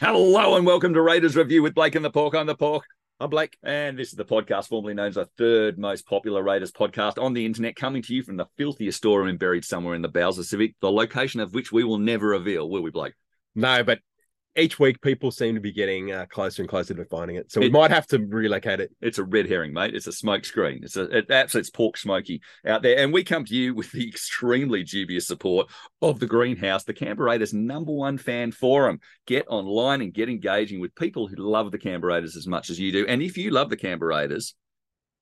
Hello and welcome to Raiders Review with Blake and the Pork. I'm the Pork. I'm Blake, and this is the podcast formerly known as the third most popular Raiders podcast on the internet, coming to you from the filthiest storeroom buried somewhere in the bowels of Civic, the location of which we will never reveal, will we, Blake? No, but each week people seem to be getting uh, closer and closer to finding it. So we It- might have to relocate it. It's a red herring, mate. It's a smoke screen. It's a it, absolute pork smoky out there. And we come to you with the extremely dubious support of the Greenhouse, the Canberra Raiders' number one fan forum. Get online and get engaging with people who love the Canberra Raiders as much as you do. And if you love the Canberra Raiders,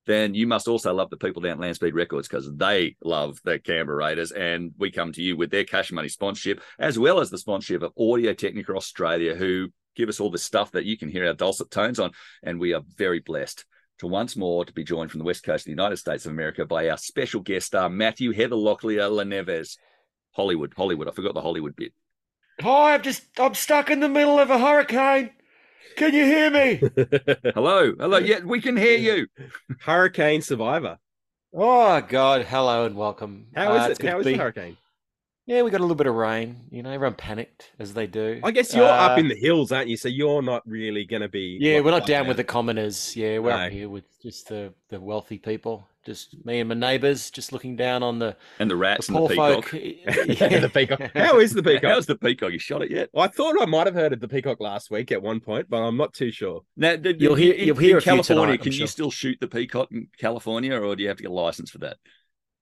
then you must also love the people down at Landspeed Records because they love the Canberra Raiders. And we come to you with their cash money sponsorship, as well as the sponsorship of Audio Technica Australia, who give us all the stuff that you can hear our dulcet tones on. And we are very blessed to once more to be joined from the west coast of the United States of America by our special guest star, Matthew Heather Locklear Laneves. Hollywood, Hollywood. I forgot the Hollywood bit. Oh, Hi, I'm just I'm stuck in the middle of a hurricane. Can you hear me? Hello, hello. Yeah, we can hear you. hurricane survivor. oh God, hello and welcome. How is Uh, it? it's good How to is be- the hurricane? Yeah, we got a little bit of rain. You know, everyone panicked as they do. I guess you're up Uh, in the hills, aren't you? So you're not really going to be. Yeah, we're not down there. with the commoners. Yeah, we're No. up here with just the the wealthy people. Just me and my neighbours, just looking down on the, And the the rats and the peacock. folk. Yeah, the peacock. How is the peacock? How's the peacock? You shot it yet? I thought I might have heard of the peacock last week at one point, but I'm not too sure. Now, did, You'll hear- in, you'll hear in a few California. tonight, I'm can you still shoot the peacock in California, or do you have to get a license for that?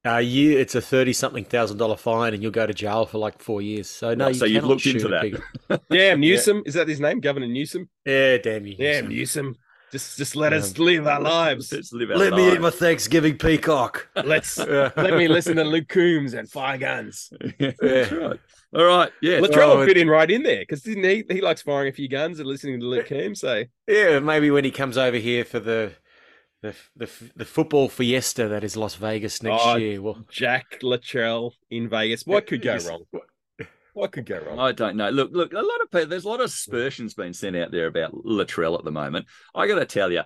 Uh, you, it's a thirty something thousand dollar fine, and you'll go to jail for like four years. So no, Right, you so you've looked into shoot a that. pig. Damn, Newsom. Is that his name? Governor Newsom? Yeah, damn you. Damn, Newsom. Newsom. Just, just let Yeah. us live our lives. Let's live our Let me eat my Thanksgiving peacock. Let's let me listen to Luke Combs and Fire Guns. That's right. All right. Yeah. Latrell Oh, fit in right in there because didn't he? He likes firing a few guns and listening to Luke Combs. So Yeah, maybe when he comes over here for the the the, the football fiesta that is Las Vegas next Oh, year. Well, Jack Latrell in Vegas. What could go wrong? What could go wrong? I don't know. Look, look. A lot of people. There's a lot of aspersions being sent out there about Latrell at the moment. I got to tell you,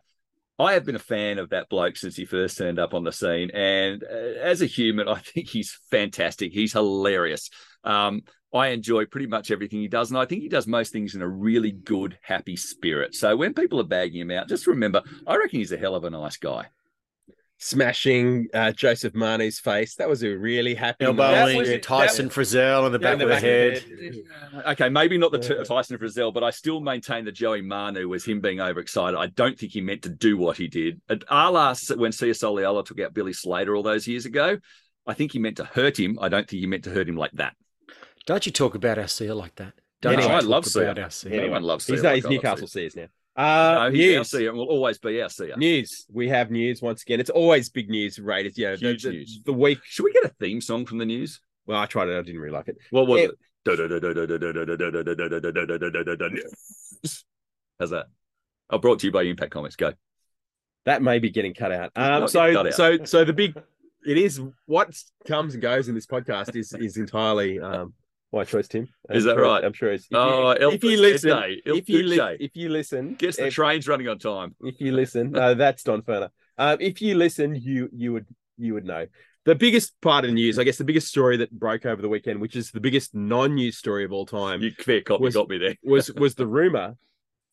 I have been a fan of that bloke since he first turned up on the scene, and uh, as a human, I think he's fantastic. He's hilarious. Um, I enjoy pretty much everything he does, and I think he does most things in a really good, happy spirit. So when people are bagging him out, just remember, I reckon he's a hell of a nice guy. Smashing uh, Joseph Manu's face. That was a really happy. elbowing was- Tyson Frizell in the back in the of the back of the head. head. Okay, maybe not the t- Tyson Frizell, but I still maintain that Joey Manu was him being overexcited. I don't think he meant to do what he did. At a la when Sia Soliola took out Billy Slater all those years ago, I think he meant to hurt him. I don't think he meant to hurt him like that. Don't you talk about our seal like that? Don't Anyway, you I talk love Sia. about our seal. Anyone loves Sia. He's, like he's Newcastle Sia. Sears now. Uh, No, our news. And will always be our Sia. News. We have news once again. It's always big news. Raiders. Yeah, the, Huge the- news. The week. Should we get a theme song from the news? Well, I tried it. I didn't really like it. What was It- it? How's that? Oh, brought to you by Impact Comics. Go. That may be getting cut out. Um, so, cut out. so, so the big. It is what comes and goes in this podcast is is entirely um my choice, Tim. I'm Is that sure- right? I'm sure it's. If you, Oh, if you listen, if you li- if you listen, Gets the if, trains running on time. if you listen, no, that's Don Furner. Um, if you listen, you you would you would know. The biggest part of the news, I guess, the biggest story that broke over the weekend, which is the biggest non-news story of all time, You fair cop, Was- got me there. was was the rumor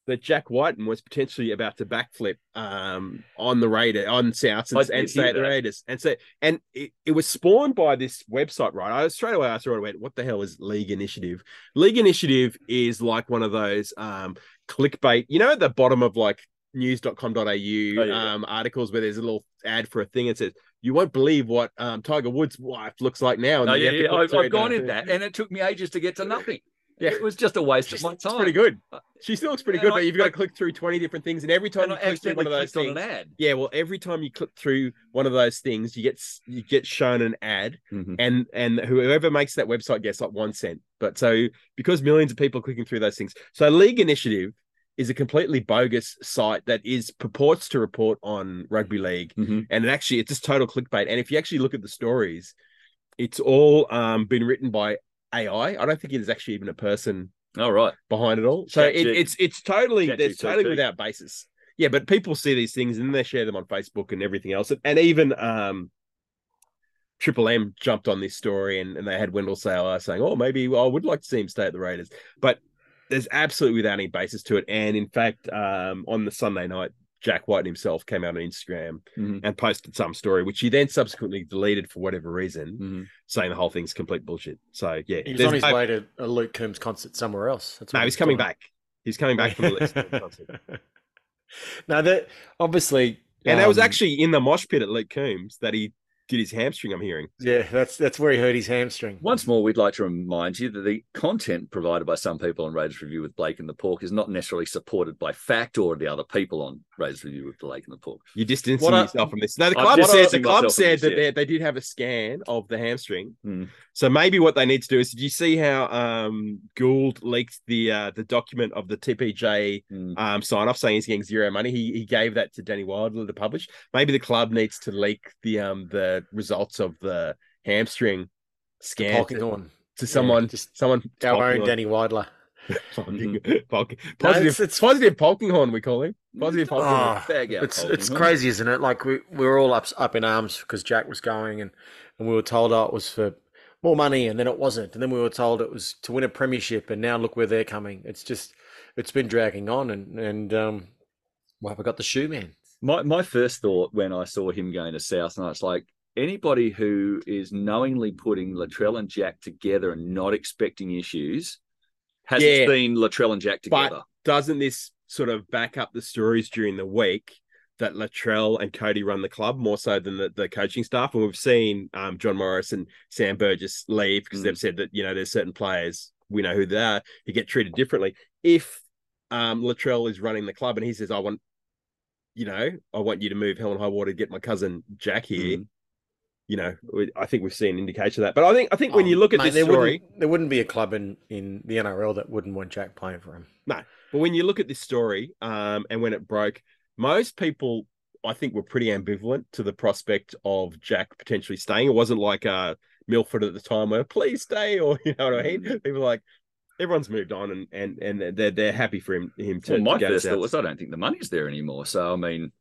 that Jack Wighton was potentially about to backflip um, on the Raider on Souths and, did and stay at the. Raiders. And so and it, it was spawned by this website, right? I straight away I saw it went, what the hell is League Initiative? League Initiative is like one of those um clickbait, you know, at the bottom of like news.com.au Oh, yeah. um articles where there's a little ad for a thing and says you won't believe what um Tiger Woods' wife looks like now. And Oh, yeah, yeah. I've, I've gone in that, and it took me ages to get to nothing. Yeah. It was just a waste of my time. pretty good. She still looks pretty And good, I- but you've got I- to click through 20 different things. And every time And you I click through one of those clicked on things, an ad. yeah, well, every time you click through one of those things, you get you get shown an ad, Mhm. and and whoever makes that website gets like one cent. But so because millions of people are clicking through those things, so League Initiative is a completely bogus site that is purports to report on rugby league, Mhm. and it actually it's just total clickbait. And if you actually look at the stories, it's all um been written by AI. I don't think it is actually even a person All right. behind it all. So it, it's it's totally Chat it's totally without basis. yeah, but people see these things and they share them on Facebook and everything else. And even um Triple M jumped on this story and, and they had Wendell Sailor saying, Oh, maybe I would like to see him stay at the Raiders. But there's absolutely without any basis to it. And in fact, um, on the Sunday night, Jack Wighton himself came out on Instagram Mhm. and posted some story, which he then subsequently deleted for whatever reason, Mhm. saying the whole thing's complete bullshit. So yeah, He was on his no- way to a Luke Combs concert somewhere else. That's No, he he's coming back. He's coming back from the Leeds concert. now that obviously, And that was um, actually in the mosh pit at Luke Combs that he did his hamstring, I'm hearing. yeah, that's that's where he hurt his hamstring. Once more, we'd like to remind you that the content provided by some people on Raiders Review with Blake and the Pork is not necessarily supported by fact or the other people on Raiders Review with Blake and the Pork. You're distancing What I- yourself from this. No, the club said the club said this, that yeah. they, they did have a scan of the hamstring. Hmm. So maybe what they need to do is, did you see how um, Gould leaked the uh, the document of the TPJ Mm. um, sign off saying he's getting zero money? He he gave that to Danny Weidler to publish. Maybe the club needs to leak the um the results of the hamstring scan to, Polkinghorne. to someone. just someone our own Polkinghorne. Danny Weidler. Polking- Mm-hmm. No, positive, it's- it's- positive Polkinghorne. We call him positive Polkinghorne. Ah, Bag out it's it's crazy, isn't it? Like we, we were all up up in arms because Jack was going, and and we were told oh, it was for more money, and then it wasn't, and then we were told it was to win a premiership, and now look where they're coming. It's just it's been dragging on, and and um, well, have I got the shoe man? My my first thought when I saw him going to South, and I was like, anybody who is knowingly putting Latrell and Jack together and not expecting issues hasn't Yeah. seen Latrell and Jack together. doesn't this sort of back up the stories during the week that Latrell and Cody run the club more so than the, the coaching staff? And we've seen um, John Morris and Sam Burgess leave because Mm. they've said that, you know, there's certain players, we know who they are, who get treated differently. If um, Latrell is running the club and he says, I want, you know, I want you to move hell and high water to get my cousin Jack here. Mm. You know, we- I think we've seen indication of that. But I think I think when Oh, you look at mate, this there story, wouldn't, there wouldn't be a club in in the NRL that wouldn't want Jack playing for him. No, but when you look at this story, um, and when it broke, most people I think were pretty ambivalent to the prospect of Jack potentially staying. It wasn't like uh Milford at the time where please stay, or you know what I mean. People were like everyone's moved on and and and they're they're happy for him him to. Well, my to first South. thought was I don't think the money's there anymore. So I mean,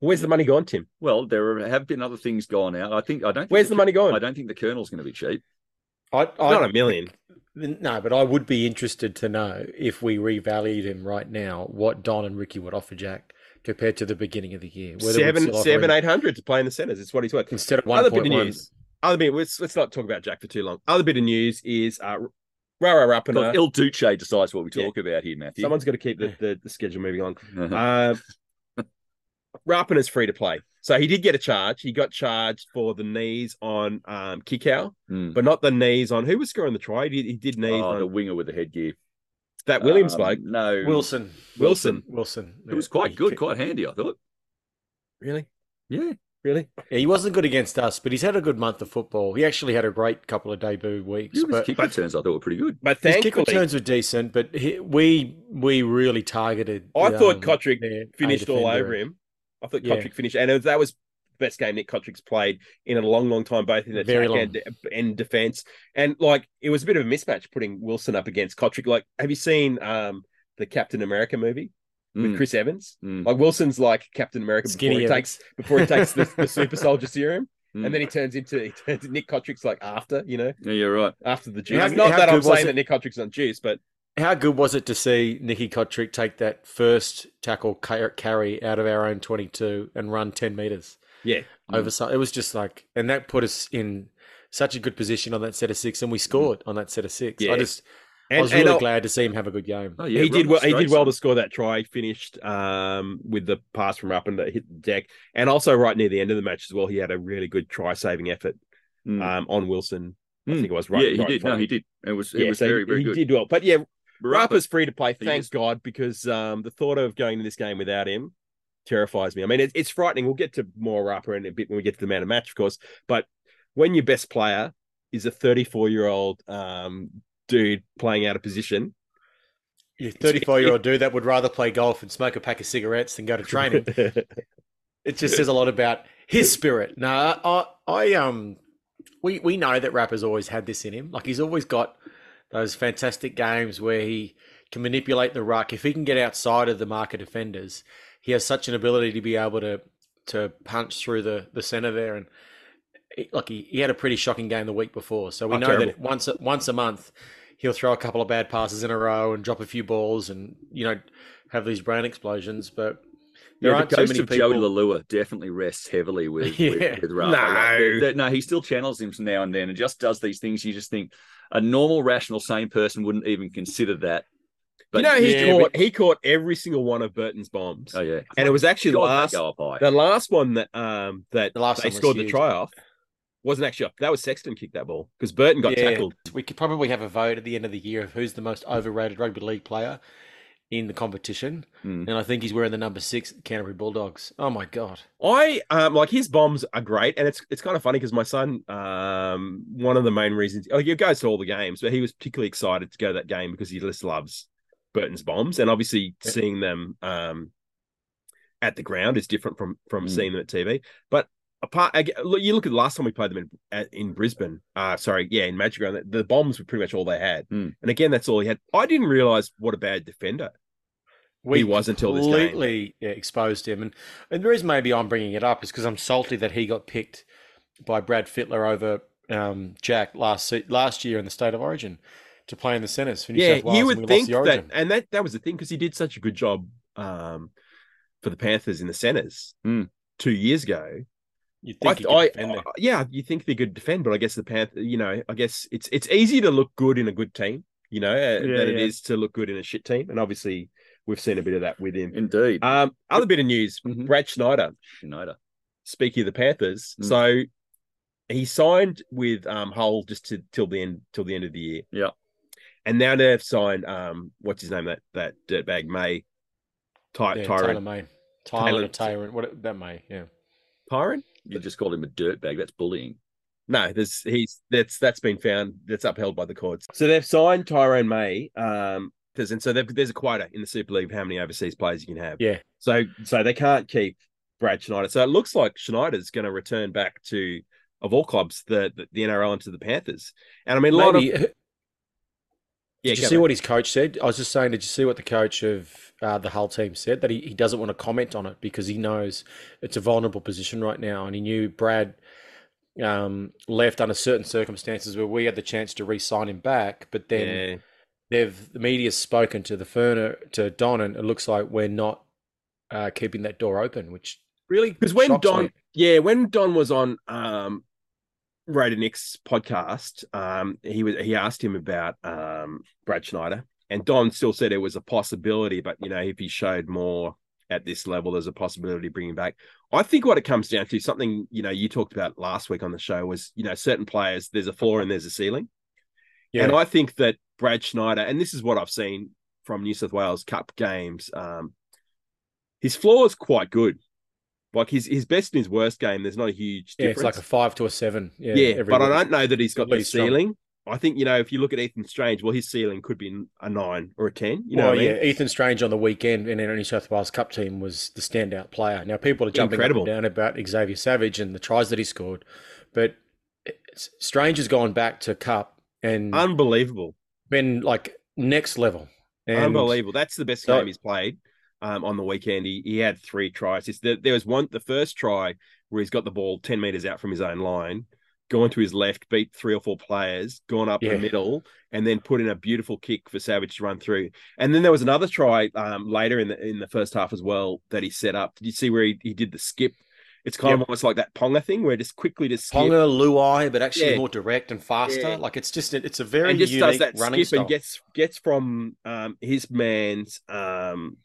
Where's the money gone, Tim? well, there have been other things gone out. I think I don't. Think Where's the money gone? I don't think the Colonel's going to be cheap. I, I Not a million. No, but I would be interested to know if we revalued him right now, what Don and Ricky would offer Jack compared to the beginning of the year. Whether we'd Seven still offer seven him eight hundred to play in the centers. It's what he's worth. instead of one Other bit of news. Other bit. Let's let's not talk about Jack for too long. Other bit of news is uh, Rara Because Rapana. Il Duce decides what we Yeah. talk about here, Matthew. Someone's got to keep the, the, the schedule moving on. Uh-huh. Uh, Rapin is free to play. So he did get a charge. He got charged for the knees on um, Kikau, Mm. but not the knees on who was scoring the try. He did, he did knees Oh, on the winger with the headgear. that Williams Um, bloke. No, Wilson. Wilson. Wilson. It was quite good, quite handy. I thought. Really? Yeah, Really? Yeah, he wasn't good against us, but he's had a good month of football. He actually had a great couple of debut weeks. his but kick returns I thought were pretty good. But his kick returns were decent, but he, we we really targeted. I thought um, Cotric finished all over him. I thought Yeah. Cotric finished, and it was, that was the best game Nick Cotric's played in a long, long time, both in attack and, and defense. And like, it was a bit of a mismatch putting Wilson up against Cotric. Like, have you seen um, the Captain America movie with Mm, Chris Evans? mm, Like Wilson's like Captain America Skinny before he Evans. takes before he takes the, the super soldier serum, mm. and then he turns into he turns Nick Cotric's like after you know yeah, you're right. after the juice. How- Not that I'm saying it? that Nick Cotric's on juice, but How good was it to see Nicky Cotric take that first tackle carry out of our own 22 and run 10 meters yeah, over? so- It was just like, and that put us in such a good position on that set of six, and we scored on that set of six. Yeah. I just, I was really glad to see him have a good game. Oh, yeah, he did well. He did well to score that try. Finished um, with the pass from up and that hit the deck, and also right near the end of the match as well. He had a really good try saving effort Mm. um, on Wilson. I Mm. think it was right. yeah, he right did. front No, of he did. It was it Yeah, was so very he, very he good. did well. But yeah, Rapper- Rapper's free to play. He Thank is. God, because um, the thought of going to this game without him terrifies me. I mean, it, it's frightening. We'll get to more Rapper in a bit when we get to the man of match, of course. But when your best player is a 34 year old um, dude playing out of position, You 34 year old dude that would rather play golf and smoke a pack of cigarettes than go to training. it just says a lot about his spirit. No, I, I um, we we know that Rapper's always had this in him. Like he's always got those fantastic games where he can manipulate the ruck. If he can get outside of the market defenders, he has such an ability to be able to to punch through the the center there, and it- like he, he had a pretty shocking game the week before. So we Oh, know terrible. that once a- once a month he'll throw a couple of bad passes in a row and drop a few balls, and you know have these brain explosions. But there Yeah, the ghost many of people. Joey Leilua definitely rests heavily with Yeah. with, with. No. Like, no, he still channels him now and then, and just does these things. You just think a normal, rational, sane person wouldn't even consider that. But you know, he yeah, caught he caught every single one of Burton's bombs, oh yeah, and it was actually the God, they last go up high. the last one that um that The last they one was scored the try off wasn't actually off. That was Sexton kicked that ball because Burton got Yeah. tackled. We could probably have a vote at the end of the year of who's the most overrated rugby league player in the competition, Mm. and I think he's wearing the number six Canterbury Bulldogs. Oh my god! I um like his bombs are great, and it's it's kind of funny because my son um one of the main reasons like he goes to all the games, but he was particularly excited to go to that game because he just loves Burton's bombs, and obviously Yeah. seeing them um at the ground is different from from Mm. seeing them at TV. But apart, you look at the last time we played them in in Brisbane. Uh sorry, yeah, in Magic Round, the bombs were pretty much all they had, Mm. and again, that's all he had. I didn't realize what a bad defender We he was until this game. completely yeah, exposed him, and and the reason maybe I'm bringing it up is because I'm salty that he got picked by Brad Fittler over um, Jack last last year in the State of Origin to play in the centres for New yeah, South Wales. you and would think that, and that that was the thing because he did such a good job um, for the Panthers in the centers Mm. two years ago. You I, think he could I- defend. I- yeah, you think they could defend, but I guess the Panther, you know, I guess it's it's easy to look good in a good team, you know, uh, Yeah, than it yeah. is to look good in a shit team, and obviously we've seen a bit of that with him. Indeed, Um, other bit of news: Mhm. Brad Schneider. Schneider. Speaking of the Panthers, Mm. so he signed with um Hull just to till the end till the end of the year. Yeah. And now they've signed um what's his name that that dirtbag May Ty Yeah, Taylor Tyrone May, Tyler Taylor- Tyrant, what that May, yeah. Tyrone? You just called him a dirtbag. That's bullying. No, there's he's that's that's been found that's upheld by the courts. So they've signed Tyrone May. Um there's and so there's a quota in the Super League of how many overseas players you can have. Yeah. So so they can't keep Brad Schneider. So it looks like Schneider's going to return back to of all clubs the, the the NRL and to the Panthers. And I mean a lot Maybe, of did you see what his coach said? I was just saying, did you see what the coach of uh, the Hull team said? That he, he doesn't want to comment on it because he knows it's a vulnerable position right now. And he knew Brad um, left under certain circumstances where we had the chance to re sign him back. But then yeah. they've the media's spoken to the Furner, to Don, and it looks like we're not uh, keeping that door open, which really because when Don, me. yeah, when Don was on um, Raider Nick's podcast, um, he was he asked him about um, Brad Schneider, and Don still said it was a possibility, but you know, if he showed more at this level, there's a possibility of bringing him back. I think what it comes down to, something you know, you talked about last week on the show, was you know, certain players there's a floor and there's a ceiling, Yeah. and I think that Brad Schneider, and this is what I've seen from New South Wales Cup games, um, his floor is quite good. Like his his best and his worst game, there's not a huge difference. yeah, it's like a five to a seven. Yeah, Yeah, but I don't know that he's got the ceiling. I think you know if you look at Ethan Strange, well, his ceiling could be a nine or a ten. You know, well, what I mean? yeah, Ethan Strange on the weekend in our New South Wales Cup team was the standout player. Now people are jumping Incredible. up and down about Xavier Savage and the tries that he scored, but Strange has gone back to Cup and unbelievable, been like next level. And unbelievable. That's the best So- game he's played um, on the weekend. He he had three tries. It's, there, was one, the first try where he's got the ball ten meters out from his own line, gone to his left, beat three or four players, gone up Yeah. the middle, and then put in a beautiful kick for Savage to run through. And then there was another try um, later in the in the first half as well that he set up. Did you see where he, he did the skip? It's kind of almost like that Ponga thing where just quickly just skip Ponga, Luai, but actually Yeah. more direct and faster. Yeah. Like it's just it's a very and just unique does that running skip style. and gets gets from um, his man's um,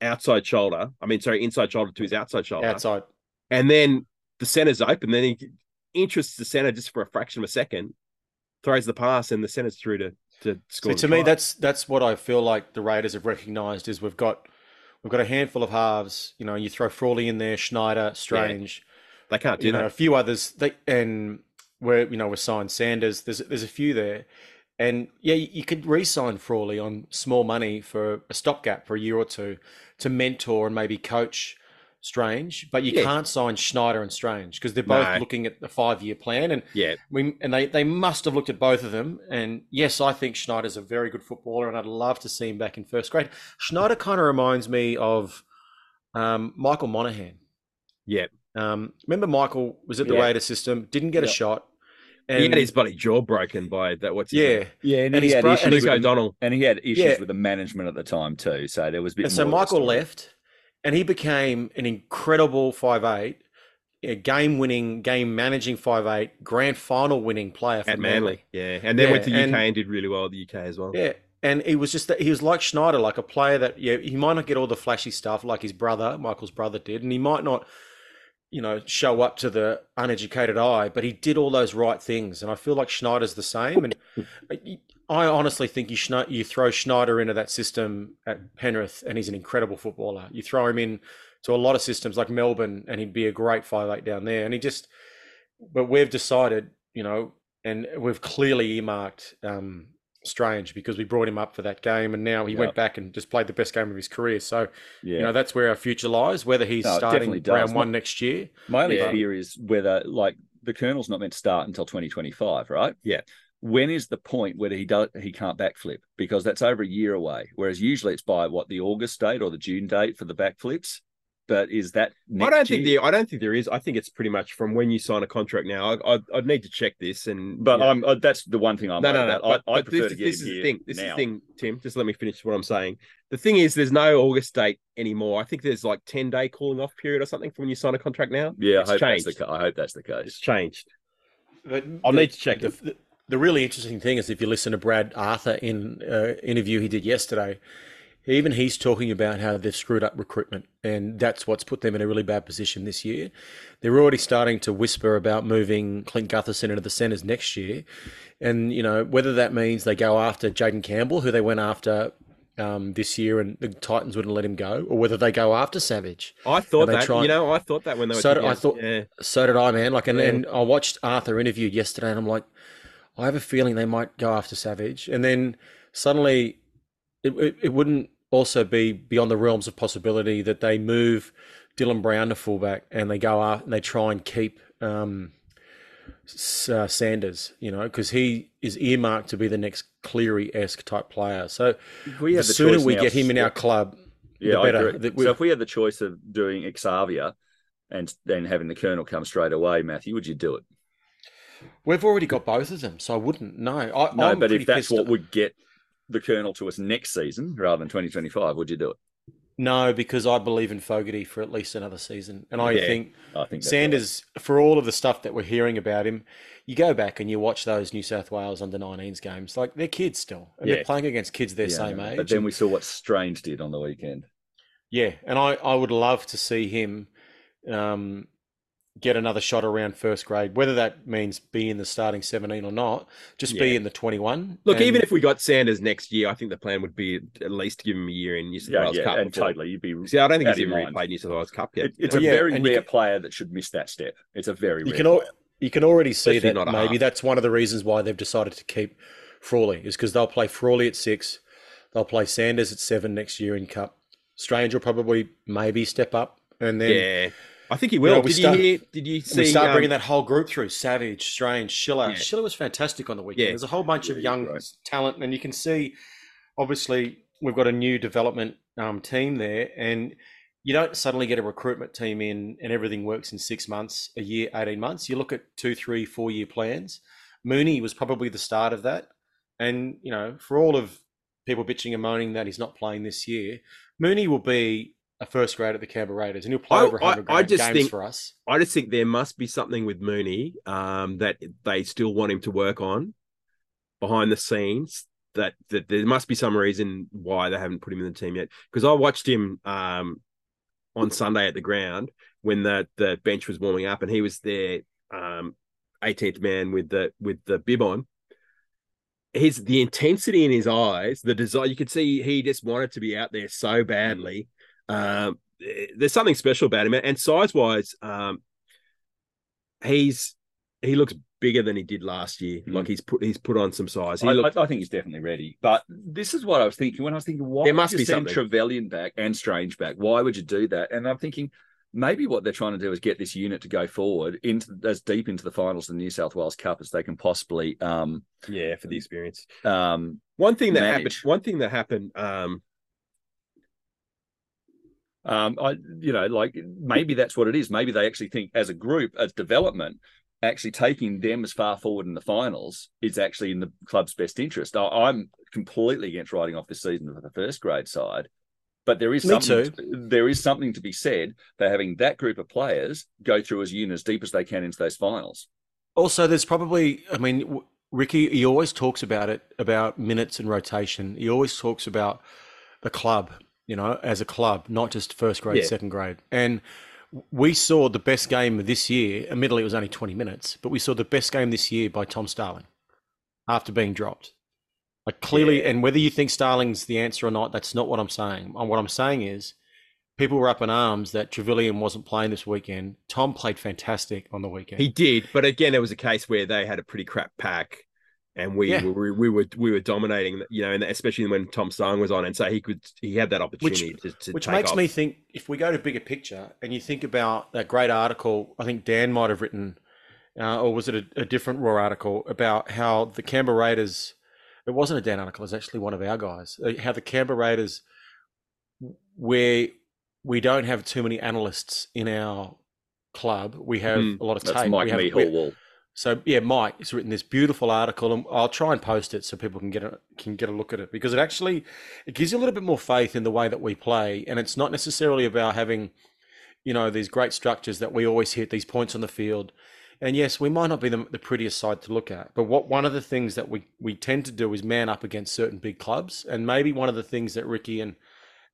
outside shoulder. I mean, sorry, inside shoulder to his outside shoulder, outside. and then the center's open. Then he interests the center just for a fraction of a second, throws the pass, and the center's through to to score. The to me, try. that's that's what I feel like the Raiders have recognised is we've got we've got a handful of halves. You know, you throw Frawley in there, Schneider, Strange, they can't do you know, a few others. They and where you know we're signed Sanders. There's there's a few there, and yeah, you, could re-sign Frawley on small money for a stopgap for a year or two to mentor and maybe coach Strange, but you Yeah. can't sign Schneider and Strange because they're both No. looking at the five-year plan and. Yeah, We and they they must have looked at both of them. And yes, I think Schneider's a very good footballer, and I'd love to see him back in first grade. Schneider kind of reminds me of Um, Michael Monaghan. Yeah. Um, remember Michael was at the Yeah. Raiders system, didn't get a Yeah. Shot. he had his bloody jaw broken by that. What's his yeah. name? Yeah, and, And he his had bro- issues and with Luke O'Donnell. and he had issues Yeah. with the management at the time too. So there was a bit And so more to Michael left, and he became an incredible five eight, a game winning, game managing five eight, grand final winning player for at Manly. Yeah, and then Yeah, went to UK and- and, did really well at the UK as well. Yeah, and he was just that he was like Schneider, like a player that yeah, he might not get all the flashy stuff like his brother, Michael's brother, did, and he might not, you know, show up to the uneducated eye, but he did all those right things, and I feel like Schneider's the same. And I honestly think you you throw Schneider into that system at Penrith, and he's an incredible footballer. You throw him in to a lot of systems like Melbourne, and he'd be a great five eight down there. And he just, but we've decided, you know, and we've clearly earmarked um, Strange because we brought him up for that game, and now he Yeah. went back and just played the best game of his career. So Yeah, you know that's where our future lies. Whether he's No, starting round one next year, My only Yeah. fear is whether, like, the Colonel's not meant to start until 2025, right? Yeah. When is the point where he does he can't backflip because that's over a year away? Whereas usually it's by what the August date or the June date for the backflips. But is that I don't think year? the I don't think there is. I think it's pretty much from when you sign a contract. Now, I, I'd, I'd need to check this, and But you know, I'm uh, that's the one thing I'm no, no, no. about. But, I, I but prefer this, to get this is the thing. This is the thing, Tim. Just let me finish what I'm saying. The thing is, there's no August date anymore. I think there's like ten day cooling off period or something from when you sign a contract now. Yeah, it's I hope changed. that's the I hope that's the It's case. changed. But I'll the- need to check the, it. the, the really interesting thing is if you listen to Brad Arthur in uh, interview he did yesterday, even he's talking about how they've screwed up recruitment, and that's what's put them in a really bad position this year. They're already starting to whisper about moving Clint Gutherson into the centres next year, and you know whether that means they go after Jayden Campbell, who they went after. Um, this year, and the Titans wouldn't let him go, or whether they go after Savage. I thought that. try- You know, I thought that when they were. So did- I thought- Yeah. So did I, man. Like, and, Yeah. and I watched Arthur interviewed yesterday, and I'm like, I have a feeling they might go after Savage, and then suddenly, it, it, it wouldn't also be beyond the realms of possibility that they move Dylan Brown to fullback and they go out and they try and keep um, uh, Sanders, you know, because he is earmarked to be the next Cleary esque type player. So we the the sooner we now, get him in our club, yeah, the better. We- So if we had the choice of doing Xavier and then having the Colonel come straight away, Matthew, would you do it? we've already got both of them, so I wouldn't. No, I, No, I'm but if that's what would get the Colonel to us next season rather than 2025, would you do it? No, because I believe in Fogarty for at least another season. And I Yeah. think I think Sanders, for all of the stuff that we're hearing about him, you go back and you watch those New South Wales under 19s games, like they're kids still. And Yeah. they're playing against kids their right. same age. But then we saw what Strange did on the weekend. yeah, and I, I would love to see him um, get another shot around first grade, whether that means be in the starting 17 or not, just be in the 21. Look, And- even if we got Sanders next year, I think the plan would be at least give him a year in New South Yeah, Wales yeah, Cup. and before- totally. You'd be. See, I don't think he's of even really mind. played New South Wales Cup yet. It, it's Well, a very and rare can- player that should miss that step. It's a very you can al- player. you can already see Especially that not maybe half. that's one of the reasons why they've decided to keep Frawley is because they'll play Frawley at six, they'll play Sanders at seven next year in Cup. Strange will probably maybe step up, and then yeah, I think he You will. know, did start- you hear? Did you see? we start um, bringing that whole group through: Savage, Strange, Schiller. Yeah. Schiller was fantastic on the weekend. Yeah. There's a whole bunch of young great. talent, and you can see, obviously, we've got a new development um, team there, and you don't suddenly get a recruitment team in and everything works in six months, a year, eighteen months. You look at two, three, four year plans. Mooney was probably the start of that, and you know, for all of people bitching and moaning that he's not playing this year, Mooney will be a first grade at the Canberra Raiders, and he'll play I- over I- 100 I gra- just games think- for us. I just think there must be something with Mooney um, that they still want him to work on behind the scenes. That that there must be some reason why they haven't put him in the team yet. Because I watched him um, on Sunday at the ground when the the bench was warming up, and he was there, um, 18th man with the with the bib on. His the intensity in his eyes, the desire you could see he just wanted to be out there so badly. Um, eh, there's something special about him, and size wise, um, he's he looks bigger than he did last year. Mm. Like he's put he's put on some size. He I, looked, I, I think he's definitely ready. But this is what I was thinking when I was thinking, why There would must you be send something. Trevelyan back and Strange back? Why would you do that? And I'm thinking maybe what they're trying to do is get this unit to go forward into as deep into the finals of the New South Wales Cup as they can possibly. Um, yeah, for the experience. um, One thing that Manage. happened. One thing that happened. Um, Um, I, you know, like maybe that's what it is. Maybe they actually think as a group, as development, actually taking them as far forward in the finals is actually in the club's best interest. I, I'm completely against writing off this season for the first grade side, but there is Me something. There is something to be said for having that group of players go through as unit as deep as they can into those finals. Also, there's probably, I mean, Ricky, he always talks about it, about minutes and rotation. He always talks about the club, you know, as a club, not just first grade, Yeah. second grade. And we saw the best game of this year. Admittedly, it was only 20 minutes, but we saw the best game this year by Tom Starling after being dropped. Like clearly, and whether you think Starling's the answer or not, that's not what I'm saying. And What I'm saying is people were up in arms that Trevelyan wasn't playing this weekend. Tom played fantastic on the weekend. He did, but again, it was a case where they had a pretty crap pack, and we Yeah. were we were we were dominating. You know, and especially when Tom Starling was on, and so he could he had that opportunity to, to Which makes off. me think if we go to bigger picture and you think about that great article, I think Dan might have written, uh, or was it a, a different Raw article about how the Canberra Raiders, it wasn't a Dan article, it was actually one of our guys, uh, how the Canberra Raiders, where we don't have too many analysts in our club, we have Mm, a lot of tape. That's. Mike we have. So yeah, Mike has written this beautiful article, and I'll try and post it so people can get a can get a look at it because it actually it gives you a little bit more faith in the way that we play, and it's not necessarily about having, you know, these great structures that we always hit these points on the field. And yes, we might not be the, the prettiest side to look at, but what one of the things that we we tend to do is man up against certain big clubs, and maybe one of the things that Ricky and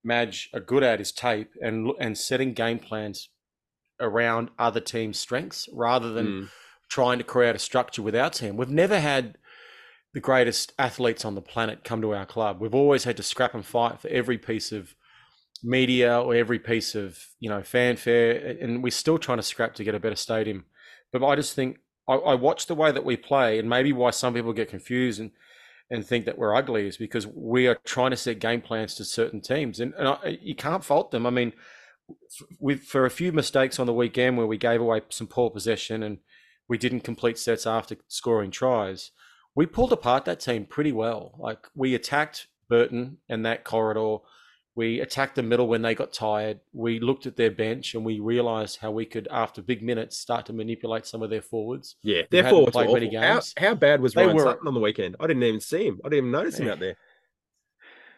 Madge are good at is tape and and setting game plans around other teams' strengths rather than Mm. Trying to create a structure with our team. We've never had the greatest athletes on the planet come to our club. We've always had to scrap and fight for every piece of media or every piece of you know fanfare, and we're still trying to scrap to get a better stadium. But I just think I, I watch the way that we play, and maybe why some people get confused and and think that we're ugly is because we are trying to set game plans to certain teams, and, and I, you can't fault them. I mean, with for a few mistakes on the weekend where we gave away some poor possession and we didn't complete sets after scoring tries, we pulled apart that team pretty well. Like we attacked Burton and that corridor. We attacked the middle when they got tired. We looked at their bench and we realized how we could, after big minutes, start to manipulate some of their forwards. Yeah, Who hadn't therefore, played many how, games. how bad was They Ryan were- Sutton on the weekend? I didn't even see him. I didn't even notice him out there.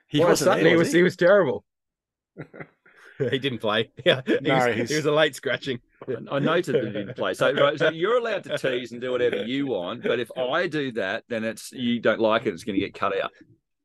He Ryan wasn't Sutton, there, he was was he? he was terrible. he didn't play. Yeah, he, No, was, he was a late scratching. I noted that he didn't play. So, right, so you're allowed to tease and do whatever you want, but if I do that, then it's you don't like it. It's going to get cut out,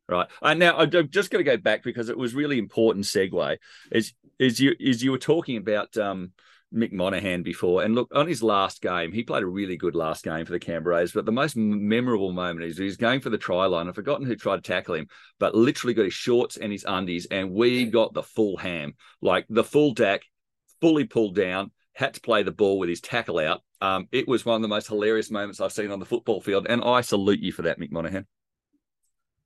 right? And now I'm just going to go back because it was really important segue. Is is you is you were talking about um, Mick Monaghan before, and look on his last game, he played a really good last game for the Canberra Raiders. But the most memorable moment is he's going for the try line. I've forgotten who tried to tackle him, but literally got his shorts and his undies, and we got the full ham, like the full deck, fully pulled down had to play the ball with his tackle out. Um, it was one of the most hilarious moments I've seen on the football field, and I salute you for that, Mick Monaghan.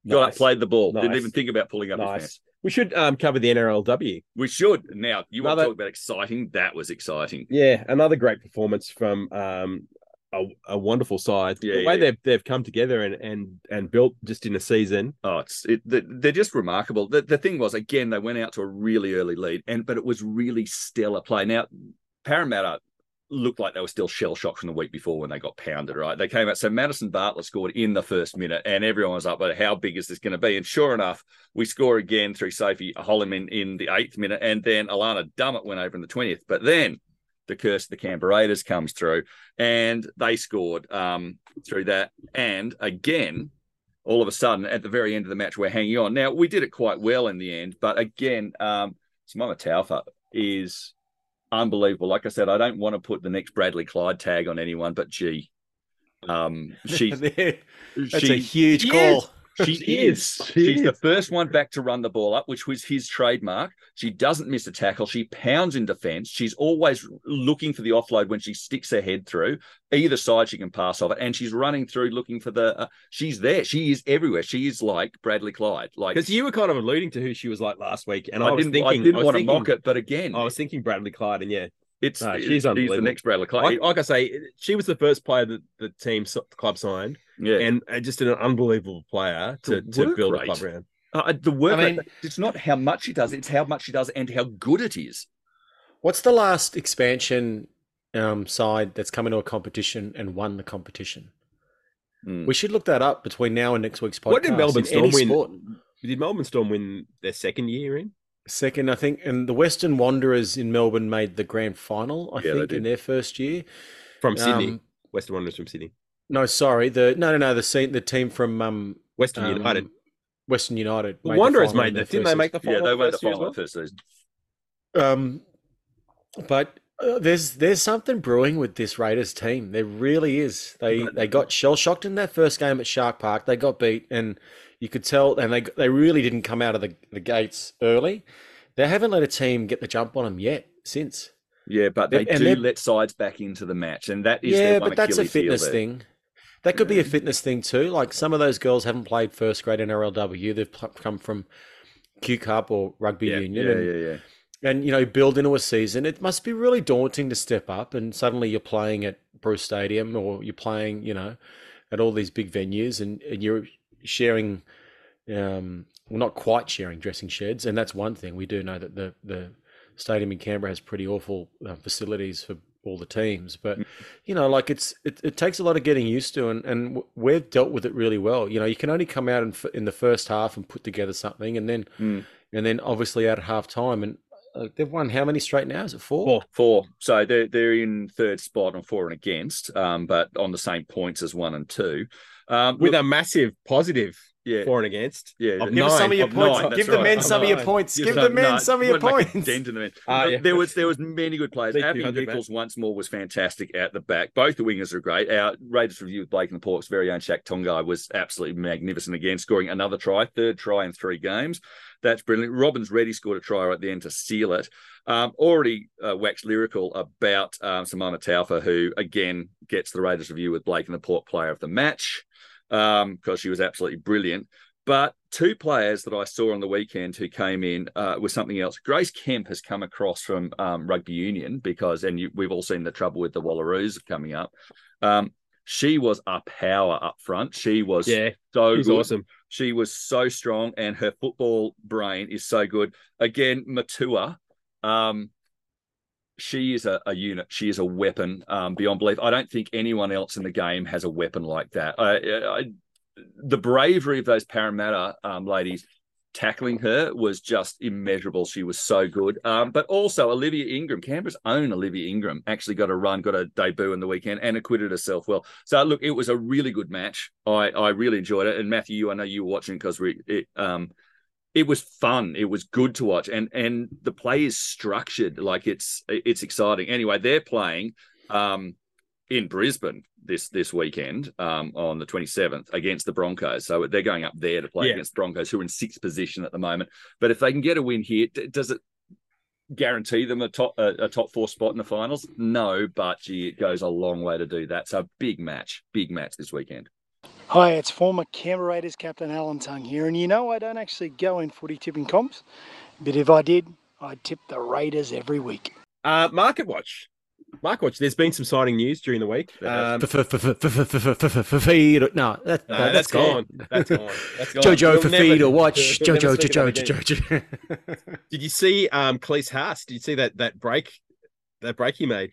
Got up, played the ball, didn't even think about pulling up his pants. We should um, cover the NRLW. We should. Now, you want to talk about exciting? That was exciting. Yeah, another great performance from um, a, a wonderful side. Yeah, the way yeah. they've they've come together and and and built just in a season. Oh, it's it, they- they're just remarkable. The, the thing was, again, they went out to a really early lead, and but it was really stellar play. Now, Parramatta looked like they were still shell shocked from the week before when they got pounded. Right, they came out. So Madison Bartlett scored in the first minute, and everyone was up. But how big is this going to be? And sure enough, we score again through Sophie Holyman in the eighth minute, and then Alana Dummett went over in the twentieth. But then the curse of the Canberra Raiders comes through, and they scored um, through that. And again, all of a sudden, at the very end of the match, we're hanging on. Now we did it quite well in the end, but again, um, Simaima Taufa is unbelievable. Like I said, I don't want to put the next Bradley Clyde tag on anyone, but gee, um, she's That's a huge she call. She She is. is. She She's the first one back to run the ball up, which was his trademark. She doesn't miss a tackle. She pounds in defense. She's always looking for the offload when she sticks her head through. Either side she can pass off it, and she's running through looking for the. Uh, she's there. She is everywhere. She is like Bradley Clyde. Like Because you were kind of alluding to who she was like last week, and I, I, was didn't. thinking, I didn't was want to mock it, but again, I was thinking Bradley Clyde, and yeah, it's No, she's she's the next Bradley Clark. like, like I say, she was the first player that the team the club signed, yeah, and uh, just an unbelievable player to, to build rate. a club around. Uh, the work, I mean- it's not how much she does, it's how much she does and how good it is. What's the last expansion um, side that's come into a competition and won the competition? Mm. We should look that up between now and next week's podcast. What did Melbourne Storm win? sport. Did Melbourne Storm win their second year in? Second, I think, and the Western Wanderers in Melbourne made the grand final. I Yeah, think in their first year. From Sydney. Um, Western Wanderers from Sydney. no, sorry, the no, no, no, the the team from um, Western um, United. Western United. The made Wanderers final made in their that. Didn't they make the final? Yeah, they went the first year as final well? first season. Um, but uh, there's there's something brewing with this Raiders team. There really is. They they got shell shocked in that first game at Shark Park. They got beat, and you could tell. And they they really didn't come out of the, the gates early. They haven't let a team get the jump on them yet since. Yeah, but they And do let sides back into the match, and that is yeah, but that's a Achilles heel fitness thing. That could be a fitness thing too. Like some of those girls haven't played first grade in NRLW. They've come from Q Cup or rugby Yeah, union, Yeah, and yeah, yeah. And you know build into a season it must be really daunting to step up and suddenly you're playing at bruce stadium or you're playing you know at all these big venues and, and you're sharing um well not quite sharing dressing sheds. And that's one thing. We do know that the the stadium in canberra has pretty awful uh, facilities for all the teams. But you know like it's it, it takes a lot of getting used to and and we've dealt with it really well. You know you can only come out in, in the first half and put together something and then Mm. and then obviously at half time and uh, they've won how many straight now? Is it four? Four. Four. So they're they're in third spot on four and against, um, but on the same points as one and two. Um, With look, a massive positive yeah, for and against. yeah. of Give us some of your points. nine, Give the right. men Of some of your points. Just Give no- the men no, some of your wouldn't make a points. dent in the men. But yeah. There was there was many good players. Big Abby 200, Nichols once more was fantastic at the back. Both the wingers are great. Our Raiders review with Blake and the Pork's very own Shaq Tungai was absolutely magnificent again, scoring another try, third try in three games. That's brilliant. Robbins Reddy scored a try right then to seal it. Um, already uh, waxed lyrical about um, Simaima Taufa, who again gets the Raiders review with Blake and the Port player of the match because she was absolutely brilliant. But two players that I saw on the weekend who came in uh, with something else. Grace Kemp has come across from um, rugby union because, and you, we've all seen the trouble with the Wallaroos coming up. Um, she was a power up front. She was Yeah, so good. awesome. She was so strong, and her football brain is so good. Again, Matua, um, she is a, a unit. She is a weapon um, beyond belief. I don't think anyone else in the game has a weapon like that. I, I, the bravery of those Parramatta um, ladies tackling her was just immeasurable. She was so good. Um, but also Olivia Ingram, Canberra's own Olivia Ingram, actually got a run, got a debut in the weekend, and acquitted herself well. So look, it was a really good match. I I really enjoyed it. And Matthew, you I know you were watching because we it um it was fun. It was good to watch, and and the play is structured like it's it's exciting. Anyway, they're playing um in Brisbane this this weekend um, on the 27th against the Broncos. So they're going up there to play Yeah. against the Broncos, who are in sixth position at the moment. But if they can get a win here, d- does it guarantee them a top a, a top four spot in the finals? No, but gee, it goes a long way to do that. So big match, big match this weekend. Hi, it's former Canberra Raiders captain Alan Tongue here, and you know I don't actually go in footy tipping comps, but if I did, I'd tip the Raiders every week. Uh, Market Watch. Market Watch. There's been some signing news during the week. Um, Feed no, that, no, no, that's gone. That's gone. That's gone. Jojo We'll for never- feed or watch. we'll Jojo, Jojo. Jojo. Did you see um Klese Haas? Did you see that that break that break he made?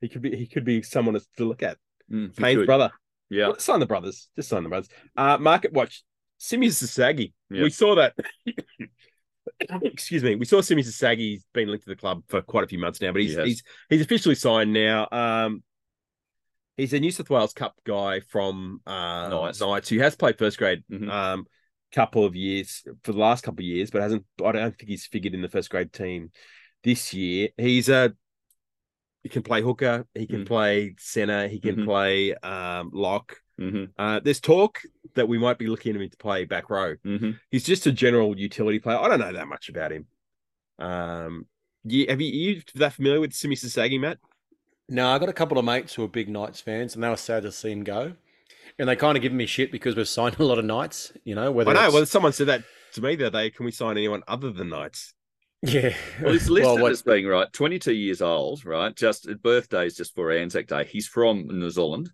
He could be he could be someone to to look at. Mm, Payne's brother. Yeah, Well, sign the brothers. Just sign the brothers. Uh Market Watch. Simi Sasagi. Yeah. We saw that. Excuse me. We saw Simi. He's been linked to the club for quite a few months now, but he's He he's he's officially signed now. Um he's a New South Wales Cup guy from uh Knights. Knights who has played first grade Mhm. um couple of years for the last couple of years, but hasn't I don't think he's figured in the first grade team this year. He's a he can play hooker, he can Mm. play center, he can Mhm. play um lock. hmm Uh, there's talk that we might be looking at him to play back row. hmm He's just a general utility player. I don't know that much about him. Um, yeah, have you you that familiar with Simi Sasagi, Matt? No, I got a couple of mates who are big Knights fans, and they were sad to see him go. And they kind of give me shit because we've signed a lot of Knights, you know. Whether I know. it's- Well, someone said that to me the other day. Can we sign anyone other than Knights? Yeah. Well, he's listed what- as being right, 22 years old, right? Just birthday's just for Anzac Day. He's from New Zealand.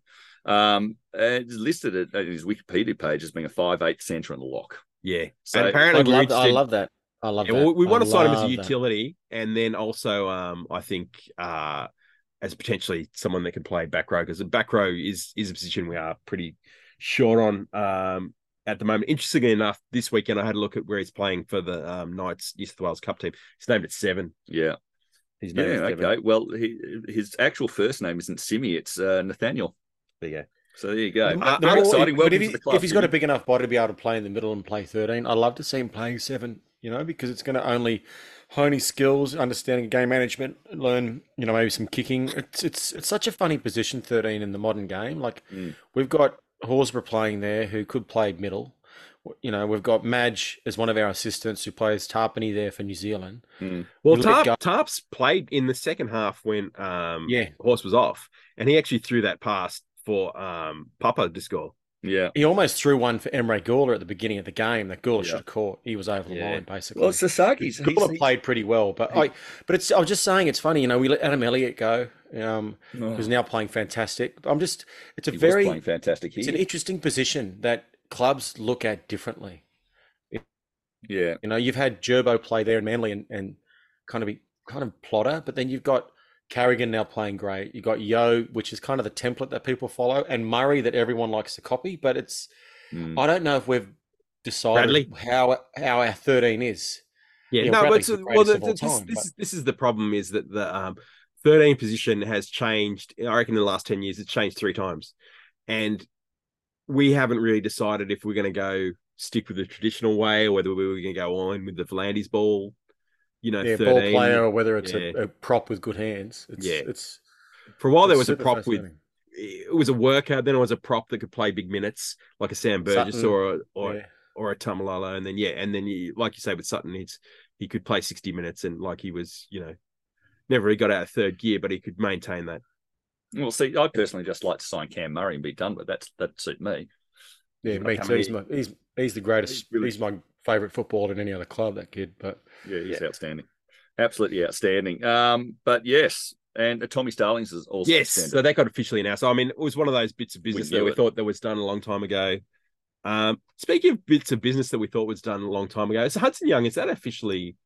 Um, and he's listed at, at his Wikipedia page as being a five eight centre and lock. Yeah. So and apparently, I'd love, I love that. I love Yeah, that. well, we I want to sign him as a love that. utility, and then also, um, I think, uh, as potentially someone that can play back row because the back row is is a position we are pretty short on um, at the moment. Interestingly enough, this weekend I had a look at where he's playing for the um, Knights New South Wales Cup team. He's named at seven. yeah, He's yeah, named at seven. okay. Well, he, his actual first name isn't Simi; it's uh, Nathaniel. There you go. So there you go. The Uh, more- how exciting! but Welcome if, to he, the club. if he's got a big enough body to be able to play in the middle and play 13, I'd love to see him playing seven, you know, because it's going to only hone his skills, understanding game management, learn, you know, maybe some kicking. It's it's it's such a funny position, 13 in the modern game. Like Mm. we've got Horsburgh playing there who could play middle. You know, we've got Madge as one of our assistants who plays Tapine there for New Zealand. Mm. Well, You look at Tarp, Tarps played in the second half when um, Yeah. Horse was off, and he actually threw that pass for um, Papa to score. Yeah. He almost threw one for Emre Guler at the beginning of the game that Guler Yeah. should have caught. He was over the Yeah. line, basically. Well, Sasaki's. he's- Guler he's- played pretty well, but I, but it's. I was just saying, it's funny. You know, we let Adam Elliott go, um, Oh, who's now playing fantastic. I'm just. It's a he very. playing fantastic It's an interesting position that clubs look at differently. yeah. You know, you've had Gerbo play there in Manly and, and kind of be kind of plotter, but then you've got Carrigan now playing great. You've got Yeo, which is kind of the template that people follow, and Murray that everyone likes to copy. But it's Mm. I don't know if we've decided Bradley? how how our 13 is. Yeah, Yeah, no, but Bradley's it's, the well, greatest the, of this, time, this, but- is this is the problem is that the um, 13 position has changed. I reckon in the last 10 years, it's changed three times, and we haven't really decided if we're going to go stick with the traditional way or whether we were going to go on with the Volandis ball. You know, Yeah, 13. ball player or whether it's Yeah. a, a prop with good hands. It's, Yeah. it's For a while, there was a prop with it was a worker, then it was a prop that could play big minutes, like a Sam Burgess Sutton, or a, or yeah. or a Tamalalo, and then yeah, and then you like you say with Sutton, he's he could play sixty minutes and like he was, you know, never really got out of third gear, but he could maintain that. Well, see, I personally just like to sign Cam Murray and be done with that. That suit me. Yeah, me too. He's, my, he's he's the greatest. He's really- he's my favorite footballer in any other club. That kid, but Yeah, he's Yeah. outstanding. Absolutely outstanding. Um, but yes, and uh, Tommy Starlings is also yes, extended. so that got officially announced. So, I mean, it was one of those bits of business that we it. thought that was done a long time ago. Um, speaking of bits of business that we thought was done a long time ago, so Hudson Young is that officially?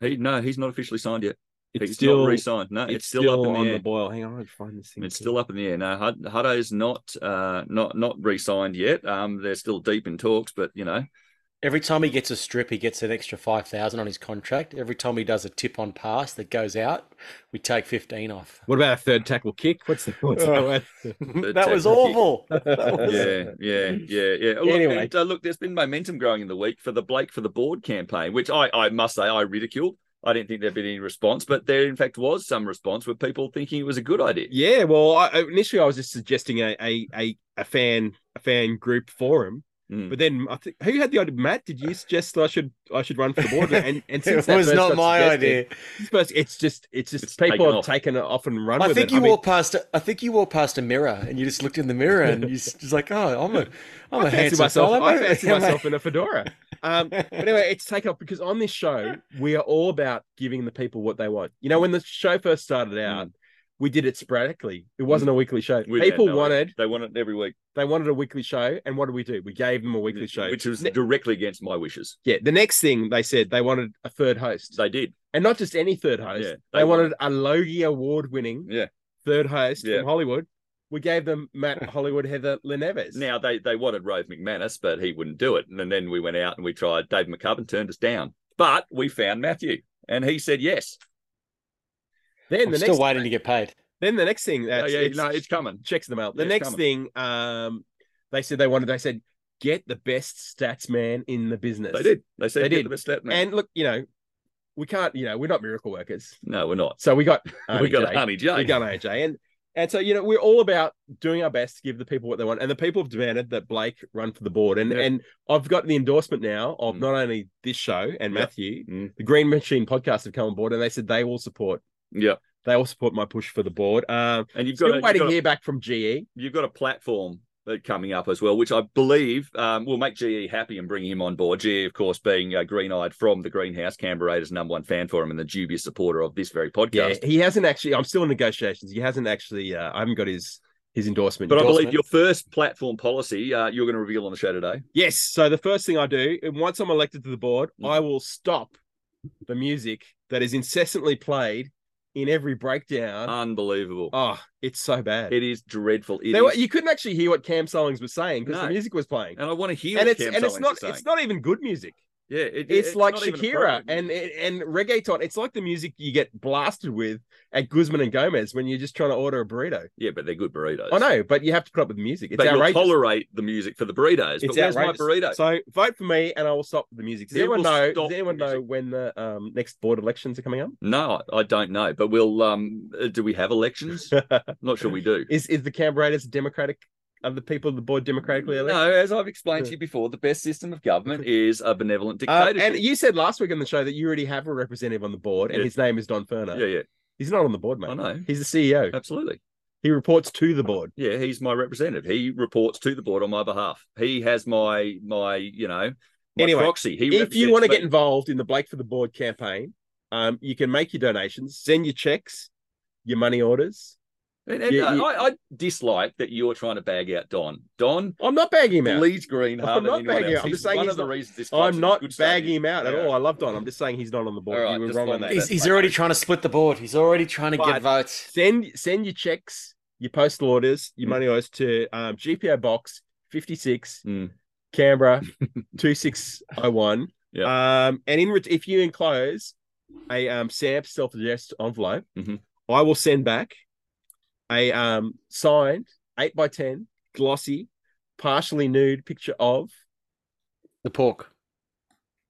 He no, he's not officially signed yet. It's he's still not re-signed. No, it's, it's still, up in the on air. the boil. Hang on, I'll find this thing. It's still up in the air. No, Hud- Hutto's not uh not not re-signed yet. Um, they're still deep in talks, but you know, every time he gets a strip, he gets an extra five thousand on his contract. Every time he does a tip on pass that goes out, we take fifteen off. What about a third tackle kick? What's the what's that? that was awful. That was- yeah, yeah, yeah, yeah. Look, Anyway. and, uh, look, there's been momentum growing in the week for the Blake for the board campaign, which I, I must say I ridiculed. I didn't think there'd been any response, but there in fact was some response with people thinking it was a good idea. Yeah, well, I, initially I was just suggesting a a a, a fan a fan group forum, Mm. but then I think who had the idea? Matt, did you suggest I should I should run for the board? And and since it that was not my idea. First, it's just it's just It's people taken have off. taken it off and run I think it. you mean, walked past. A, I think you walked past a mirror, and you just looked in the mirror, and you just like, oh, I'm a, I'm a I fancy handsome myself. fella, I mate." fancy myself in a fedora. Um, but anyway, it's taken off because on this show we are all about giving the people what they want. You know, when the show first started out, we did it sporadically. It wasn't a weekly show. Mm. We people no idea. wanted they wanted every week, they wanted a weekly show, and what did we do? We gave them a weekly show. which was Ne- directly against my wishes. yeah. The next thing they said they wanted a third host, They did. and not just any third host. Yeah, they, they wanted a Logie Award winning Yeah. third host Yeah. from Hollywood. We gave them Matt Hollywood, Heather Leneves. Now they they wanted Rove McManus, but he wouldn't do it. And then we went out and we tried. Dave McCubbin turned us down, but we found Matthew, and he said yes. Then I'm the still next waiting to get paid. then the next thing Oh, yeah, it's, no, it's coming. checks them out. The Yeah, it's next thing, um, they said they wanted. They said get the best stats man in the business. They did. They said They get did. the best stat man. And look, you know, we can't. You know, we're not miracle workers. no, we're not. So we got we got Arnie J. Honey J. we got AJ, and and so you know we're all about doing our best to give the people what they want, and the people have demanded that Blake run for the board, and Yeah. and I've got the endorsement now of Mm. not only this show and Yeah. Matthew, Mm. the Green Machine podcast have come on board, and they said they will support. Yeah, They will support my push for the board. Um, and you've got a, waiting to hear back from GE. you've got a platform coming up as well, which I believe um, will make GE happy and bring him on board. GE, of course, being uh, green-eyed from the greenhouse, Canberra Raiders' number one fan for him and the dubious supporter of this very Yeah, podcast. he hasn't actually. I'm still in negotiations. He hasn't actually. Uh, I haven't got his his endorsement. But I believe your first platform policy uh, you're going to reveal on the show today. Yes. So the first thing I do, and once I'm elected to the board, Mm. I will stop the music that is incessantly played in every breakdown. Unbelievable. oh, it's so bad. It is dreadful. It were- is- you couldn't actually hear what Cam Sollings was saying because No. the music was playing. and I want to hear And it's Cam and it's not it's not even good music. Yeah, it- It's, like Shakira and and reggaeton. It's like the music you get blasted with at Guzman and Gomez when you're just trying to order a burrito. yeah, but they're good burritos. I know, but you have to put up with the music. It's but you'll tolerate the music for the burritos. It's but where's outrageous. my burrito? So vote for me, and I will stop the music. Does Yeah, anyone know? Does anyone know when the um, next board elections are coming up? no, I don't know. But we'll. Um, uh, do we have elections? not sure we do. Is is the Canberra Raiders democratic? Are the people of the board democratically elected? No, as I've explained to you before, the best system of government is a benevolent Uh, dictatorship. and you said last week on the show that you already have a representative on the board, and Yeah. his name is Don Furner. yeah, yeah, He's not on the board, mate. I know. He's the CEO. Absolutely. He reports to the board. Yeah, he's my representative. He reports to the board on my behalf. He has my my you know my Anyway, proxy. He if you want to get involved in the Blake for the Board campaign, um, you can make your donations, send your checks, your money orders. And, and, Yeah, you- I, I dislike that you're trying to bag out Don. Don I'm not bagging him out. bleeds green I'm not bagging else. out. I'm just saying one he's of the reasons this I'm not good standing. bagging him out at Yeah. all. I love Don. I'm just saying he's not on the board. All right, you were wrong on that. that. He's, he's already trying to split the board. He's already trying to But- get votes. Send send your checks, your postal orders, your Mm. money orders to um, GPO Box 56, Mm. Canberra 2601. Yeah. Um, and in if you enclose a um, SAMP self addressed envelope, Mhm. I will send back a um, signed 8 by 10 glossy, partially nude picture of The pork.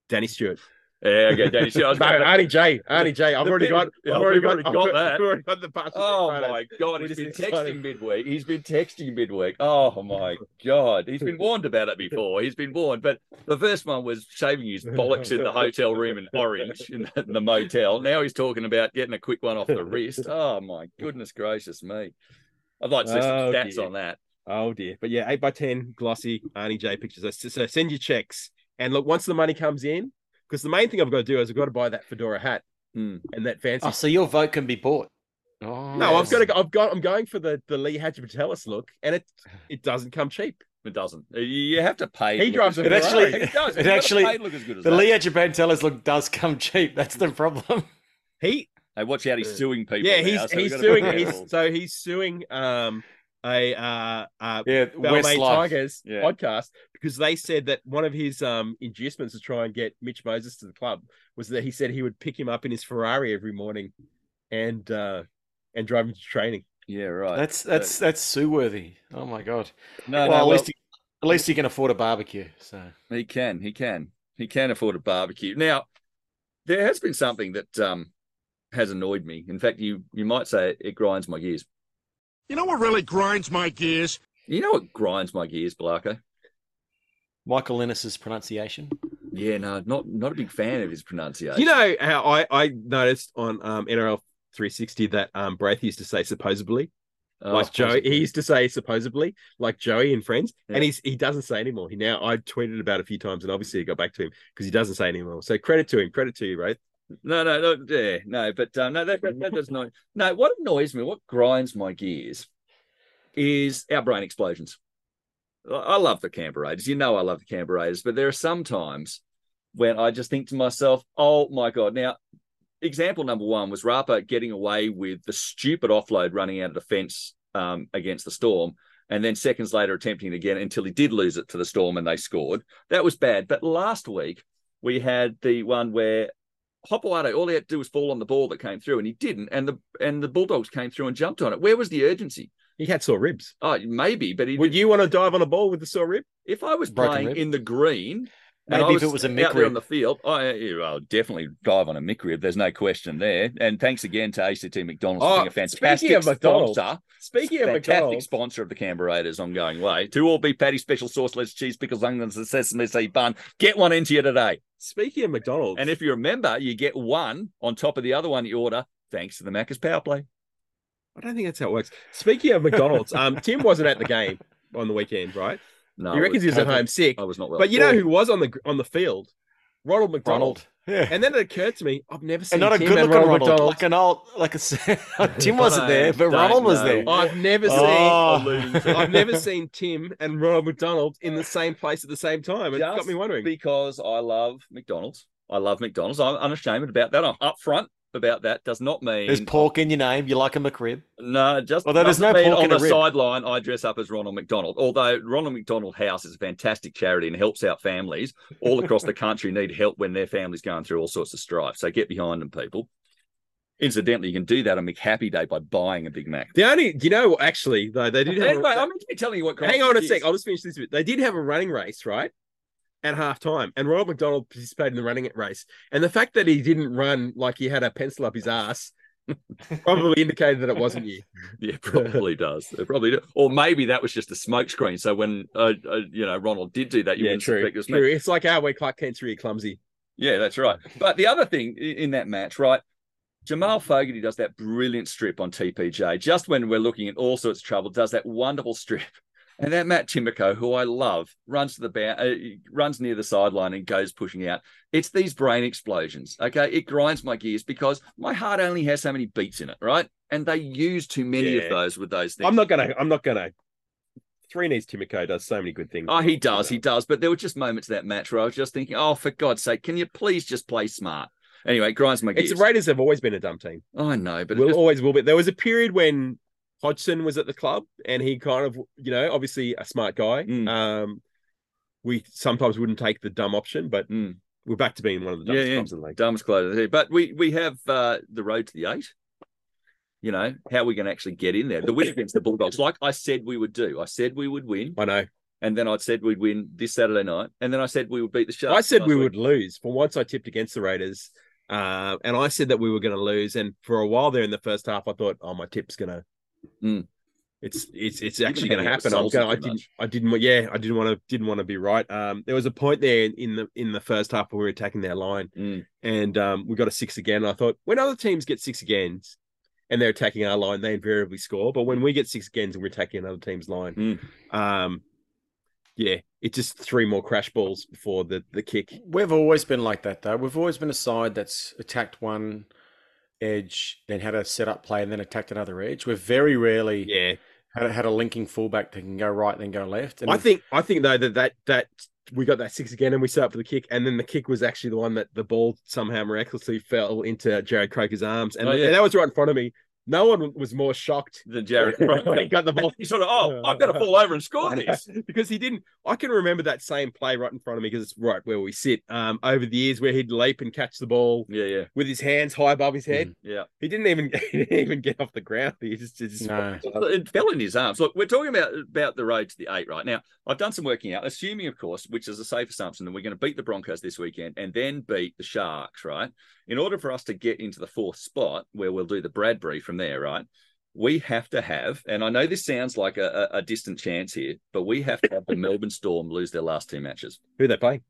Danny Stewart. Yeah, okay, Danny. See, I was No, Arnie J. Arnie J. I've already got. I've already got, got I've already got the partial Oh photos. my god, he's been texting midweek. He's been texting midweek. Oh my god, he's been warned about it before. He's been warned, but the first one was shaving his bollocks in the hotel room in Orange in the, in the motel. Now he's talking about getting a quick one off the wrist. Oh my goodness gracious me! I'd like to see some Oh, stats dear. on that. Oh dear, but yeah, eight by ten glossy Arnie J pictures. So send your checks, and look once the money comes in, because the main thing I've got to do is I've got to buy that fedora hat Hmm. and that fancy. Oh, so your vote can be bought. Oh, no, I've got to. go- I've got. I'm going for the the Lee Hagipantelis look, and it it doesn't come cheap. It doesn't. You have to pay. He drives a It actually-. He does. it You've got to actually- look as good as The that. Lee Hagipantelis look does come cheap. That's the problem. He Hey, watch out! He's suing people. yeah, now, he's so he's got to be suing. He's, so he's suing um a uh uh Yeah, Balmain Westlife. Tigers Yeah. podcast because they said that one of his um inducements to try and get Mitch Moses to the club was that he said he would pick him up in his Ferrari every morning and uh and drive him to training. Yeah, right. That's that's that's sue worthy. Oh my god. no, well, no. at well, least he, at least he can afford a barbecue. So He can, he can, he can afford a barbecue. Now, there has been something that um has annoyed me. In fact, you you might say it, grinds my gears. You know what really grinds my gears? You know what grinds my gears, Blarko? Michael Ennis's pronunciation. Yeah, no, not not a big fan of his pronunciation. You know how I I noticed on um NRL 360 that um Braith used to say supposedly Oh, like Joey. He used to say supposedly like Joey and Friends, Yeah. and he's he doesn't say anymore. He now I tweeted about it a few times, and obviously it got back to him because he doesn't say anymore. So credit to him, credit to you, right? No, no, no, yeah, no, but um, no, that, that, that does not. No, what annoys me, what grinds my gears, is our brain explosions. I- love the Canberra Raiders. You know, I love the Canberra Raiders, but there are some times when I just think to myself, "Oh my god!" Now, example number one was Rapa getting away with the stupid offload running out of the fence um, against the Storm, and then seconds later attempting it again until he did lose it to the Storm and they scored. That was bad. But last week we had the one where Hopoate, all he had to do was fall on the ball that came through, and he didn't. And the and the Bulldogs came through and jumped on it. Where was the urgency? He had sore ribs. Oh, maybe, but he Would you want to dive on a ball with the sore rib? if I was Broken playing rib? in the green, and Maybe I if it was a out mick there on the field, I, yeah, I'll definitely dive on a mick rib. There's no question there. And thanks again to ACT McDonald's for Oh, being a oh, fantastic speaking of McDonald's, sponsor. Speaking of fantastic McDonald's, sponsor of the Canberra Raiders ongoing way. Two all beef patty, special sauce, lettuce, cheese, pickles, onions, and sesame seed bun. Get one into you today. Speaking of McDonald's, And if you remember, you get one on top of the other one you order, thanks to the Macca's Power Play. I don't think that's how it works. Speaking of McDonald's, um, Tim wasn't at the game on the weekend, right? No, he reckons he was at home sick. I was not well. But you know who was on the on the field? Ronald McDonald. Ronald. Yeah. And then it occurred to me, I've never seen And not a Tim good and looking Ronald, Ronald, McDonald. like an old, like a Tim wasn't there, but Don't Ronald was know. there. I've never oh. seen. Oh. I've never seen Tim and Ronald McDonald in the same place at the same time. It got me wondering. because I love McDonald's. I love McDonald's. I'm unashamed about that. I'm upfront about that. Does not mean There's pork in your name. You like a McRib. No, just Although there's no pork on in the sideline. I dress up as Ronald McDonald. Although Ronald McDonald House is a fantastic charity and helps out families all across the country need help when their family's going through all sorts of strife. So get behind them, people. Incidentally, you can do that on McHappy Day by buying a Big Mac. The only, you know, actually though, they did have. Anyway, a, I'm meant to be telling you what. hang on a sec. is. I'll just finish this bit. They did have a running race, right? At half time, and Ronald McDonald participated in the running race. And the fact that he didn't run like he had a pencil up his ass probably indicated that it wasn't you. Yeah, probably does. It probably do. Or maybe that was just a smokescreen. So when uh, uh, you know Ronald did do that, you yeah, wouldn't true. it true. It's like our way Clark Kent's really clumsy. Yeah, that's right. But the other thing in that match, right? Jamal Fogarty does that brilliant strip on TPJ just when we're looking at all sorts of trouble, does that wonderful strip. And that Matt Timoko, who I love, runs to the ba- uh, runs near the sideline and goes pushing out. It's these brain explosions. Okay, it grinds my gears because my heart only has so many beats in it, right? And they use too many Yeah. of those with those things. I'm not gonna. I'm not gonna. Three Needs Timoko does so many good things. Oh, he does, he does. But there were just moments of that match where I was just thinking, oh, for God's sake, can you please just play smart? Anyway, it grinds my gears. It's the Raiders have always been a dumb team. I know, but it will just- always will be. There was a period when Hodgson was at the club, and he kind of, you know, obviously a smart guy. Mm. Um, we sometimes wouldn't take the dumb option, but Mm. we're back to being one of the dumbest Yeah, yeah. clubs in the league. Dumbest here. But we we have uh, the road to the eight. You know, how are we going to actually get in there? The win against the Bulldogs, like I said we would do. I said we would win, I know. and then I said we'd win this Saturday night, and then I said we would beat the Sharks. I said we week. would lose. For once, I tipped against the Raiders, uh, and I said that we were going to lose. And for a while there in the first half, I thought, oh, my tip's going to. Mm. It's it's it's actually going to happen. I'm with going. I didn't. much. I didn't. Yeah, I didn't want to. Didn't want to be right. Um, there was a point there in the in the first half where we were attacking their line, Mm. and um, we got a six again. I thought when other teams get six agains, and they're attacking our line, they invariably score. But when we get six agains and we're attacking another team's line, Mm. um, yeah, it's just three more crash balls before the the kick. We've always been like that, though. We've always been a side that's attacked one edge, then had a set up play, and then attacked another edge. We're very rarely Yeah, had, a- had a linking fullback that can go right, then go left. And I think I think though that that that we got that six again and we set up for the kick, and then the kick was actually the one that the ball somehow miraculously fell into Jarrod Croker's arms, and, Oh, yeah. and that was right in front of me. No one was more shocked than Jarrod when he got the ball He sort of, oh, I've got to fall over and score this. because he didn't. I can remember that same play right in front of me because it's right where we sit. Um, over the years where he'd leap and catch the ball Yeah, yeah, with his hands high above his head. yeah. He didn't even he didn't even get off the ground. He just, just No. It fell in his arms. Look, we're talking about about the road to the eight right now. I've done some working out, assuming, of course, which is a safe assumption, that we're going to beat the Broncos this weekend and then beat the Sharks, right? In order for us to get into the fourth spot, where we'll do the Bradbury from there, right? We have to have, and I know this sounds like a, a, distant chance here, but we have to have the Melbourne Storm lose their last two matches. who they play.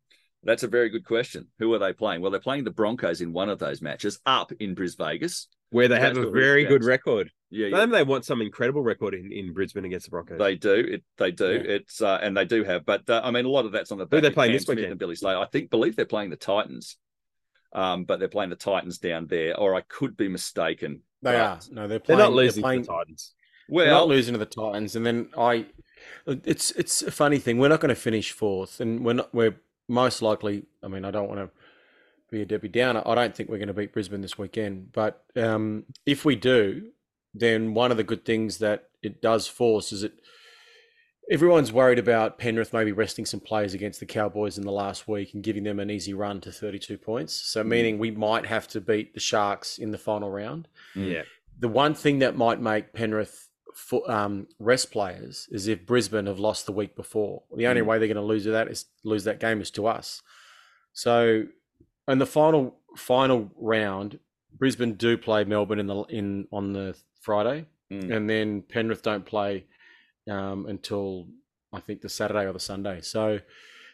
That's a very good question. Who are they playing? Well, they're playing the Broncos in one of those matches up in Brisbane, Vegas. Where they have a very good record. Yeah, yeah. They want some incredible record in, in Brisbane against the Broncos. They do. It, they do. Yeah. It's uh, and they do have, but uh, I mean, a lot of that's on the Who they playing Cam this Smith weekend? and Billy Slater. I think believe they're playing the Titans, um, but they're playing the Titans down there, or I could be mistaken. They But- are. No, they're They're not losing playing, to the Titans. We're not losing to the Titans, and then I. It's it's a funny thing. We're not going to finish fourth, and we're not. We're most likely. I mean, I don't want to be a Debbie Downer. I don't think we're going to beat Brisbane this weekend. But um, if we do, then one of the good things that it does force is it. Everyone's worried about Penrith maybe resting some players against the Cowboys in the last week and giving them an easy run to 32 points. So, meaning we might have to beat the Sharks in the final round Mm. Yeah. the one thing that might make Penrith fo- um, rest players is if Brisbane have lost the week before. The only Mm. way they're going to lose that is lose that game is to us. So, in the final final round, Brisbane do play Melbourne in the in on the Friday, Mm. and then Penrith don't play um, until I think the Saturday or the Sunday. So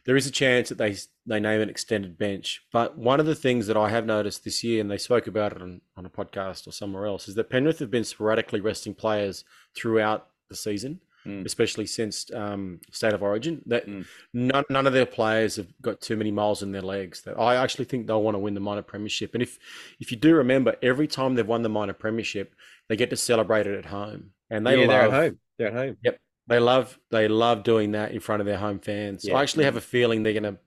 there is a chance that they they name an extended bench. But one of the things that I have noticed this year, and they spoke about it on, on a podcast or somewhere else, is that Penrith have been sporadically resting players throughout the season. Mm. especially since um, State of Origin. That Mm. none, none of their players have got too many miles in their legs. That I actually think they'll want to win the minor premiership. And if if you do remember, every time they've won the minor premiership, they get to celebrate it at home, and they yeah, love they're at home. They're at home. they love they love doing that in front of their home fans. Yeah. I actually have a feeling they're going to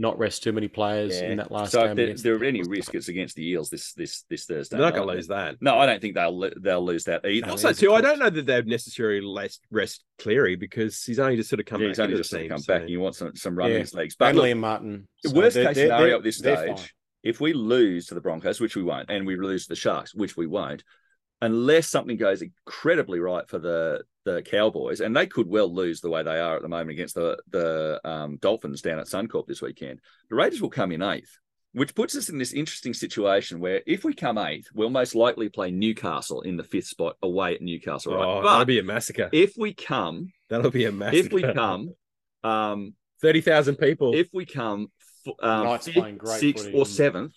not rest too many players Yeah. in that last So game. if there, against there the are any Broncos. risk, it's against the Eels this this this Thursday. They're not going to lose that. No, I don't think they'll they'll lose that either. No, Also, too, I don't know that they'd necessarily rest, rest Cleary because he's only just sort of come Yeah, back he's only just the sort of team. come so- back, and you want some some run in Yeah. his legs. But and look, Liam Martin. the So worst they're- case they're- scenario at this stage, fine. if we lose to the Broncos, which we won't, and we lose to the Sharks, which we won't, unless something goes incredibly right for the the Cowboys, and they could well lose the way they are at the moment against the the um, Dolphins down at Suncorp this weekend. The Raiders will come in eighth, which puts us in this interesting situation where if we come eighth, we'll most likely play Newcastle in the fifth spot away at Newcastle. Right? Oh, but that'll be a massacre. if we come, That'll be a massacre. if we come, um, thirty thousand people. if we come f- um, fifth, playing great sixth, or and- seventh,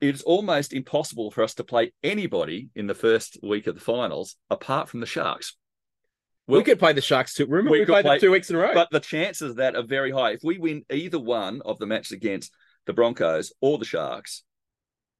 it's almost impossible for us to play anybody in the first week of the finals apart from the Sharks. we could play the Sharks too. Remember, we we, played play- them two weeks in a row. but the chances of that are very high. If we win either one of the matches against the Broncos or the Sharks,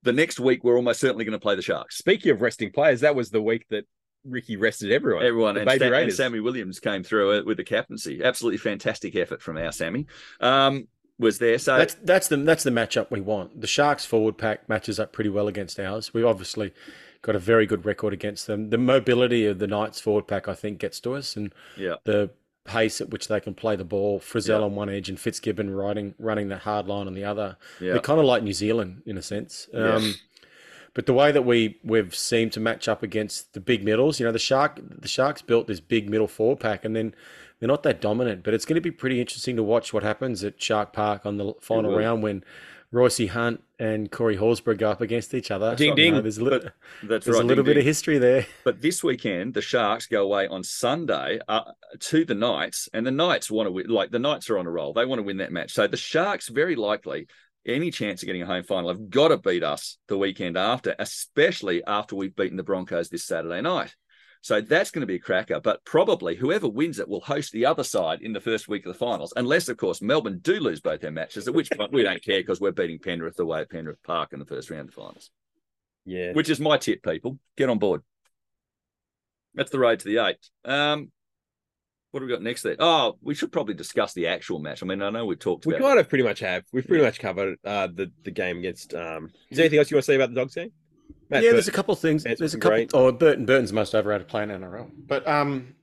the next week we're almost certainly going to play the Sharks. Speaking of resting players, that was the week that Ricky rested everyone. Everyone and, Sam- and Sammy Williams came through with the captaincy. Absolutely fantastic effort from our Sammy. Um, was there so That's that's the that's the matchup we want. The Sharks forward pack matches up pretty well against ours. We've obviously got a very good record against them. The mobility of the Knights forward pack, I think, gets to us, and yeah. the pace at which they can play the ball. Frizell Yeah. on one edge and Fitzgibbon riding running the hard line on the other. Yeah. They're kind of like New Zealand in a sense. Um, but the way that we we've seemed to match up against the big middles, you know, the shark the Sharks built this big middle four pack, and then they're not that dominant. But it's going to be pretty interesting to watch what happens at Shark Park on the final round when Royce Hunt and Corey Horsburgh go up against each other. Ding, You ding. know, there's a little, That's there's right. a little ding, bit of history there. But this weekend, the Sharks go away on Sunday uh, to the Knights, and the Knights want to win. Like the Knights are on a roll; they want to win that match. So the Sharks, very likely, any chance of getting a home final, have got to beat us the weekend after, especially after we've beaten the Broncos this Saturday night. So that's going to be a cracker. But probably whoever wins it will host the other side in the first week of the finals, unless, of course, Melbourne do lose both their matches. At which point we don't care because we're beating Penrith away at Penrith Park in the first round of the finals yeah. which is my tip, people. Get on board. That's the road to the eight. Um, what have we got next there? Oh, we should probably discuss the actual match. I mean, I know we've talked we about kind of pretty much have. We've pretty much covered uh, the the game against. Um, is there anything else you want to say about the Dogs game? Matt, yeah, first- there's a couple of things. That's There's a couple. great. Oh, Burton. Burton's most overrated player in NRL, but um,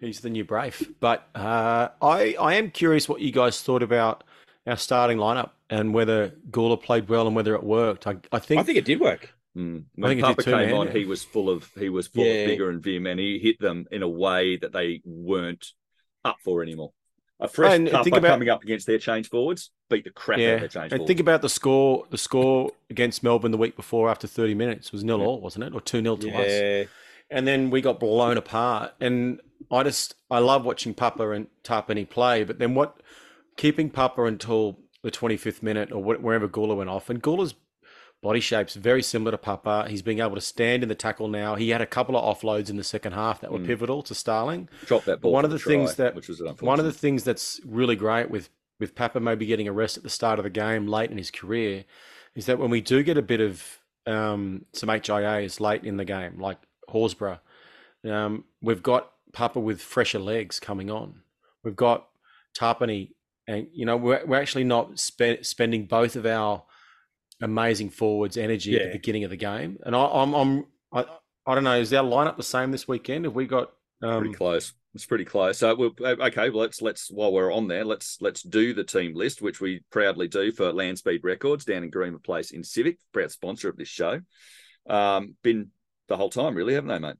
he's the new Brave. But uh, I I am curious what you guys thought about our starting lineup and whether Guler played well and whether it worked. I I think, I think it did work. Mm. I When think it did Papa too, came man. on, he was full of he was full Yeah. of vigor and vim, and he hit them in a way that they weren't up for anymore. A fresh And think about- coming up against their change forwards beat the crap out of their change forwards. And forwards. think about the score. The score against Melbourne the week before after 30 minutes was nil all, wasn't it, or two 0 to us? And then we got blown apart. And I just I love watching Papa and Tapine play, but then what keeping Papa until the 25th minute or wherever Guler went off, and Guler's body shape's very similar to Papa. He's being able to stand in the tackle now. He had a couple of offloads in the second half that were Mm. pivotal to Starling. Drop that ball. one of the try, things that- which was One of the things that's really great with with Papa maybe getting a rest at the start of the game late in his career is that when we do get a bit of um, some HIAs late in the game, like Horsburgh, um, we've got Papa with fresher legs coming on. We've got Tapine, and you know we're we're actually not spe- spending both of our amazing forwards' energy at the beginning of the game. And I, I'm I'm I, I don't know. Is our lineup the same this weekend? Have we got? pretty Um, close. It's pretty close. So we'll uh, okay. Well, let's let's while we're on there, let's let's do the team list, which we proudly do for Landspeed Records down in Greenwood Place in Civic, proud sponsor of this show. Um, been the whole time, really, haven't they, mate?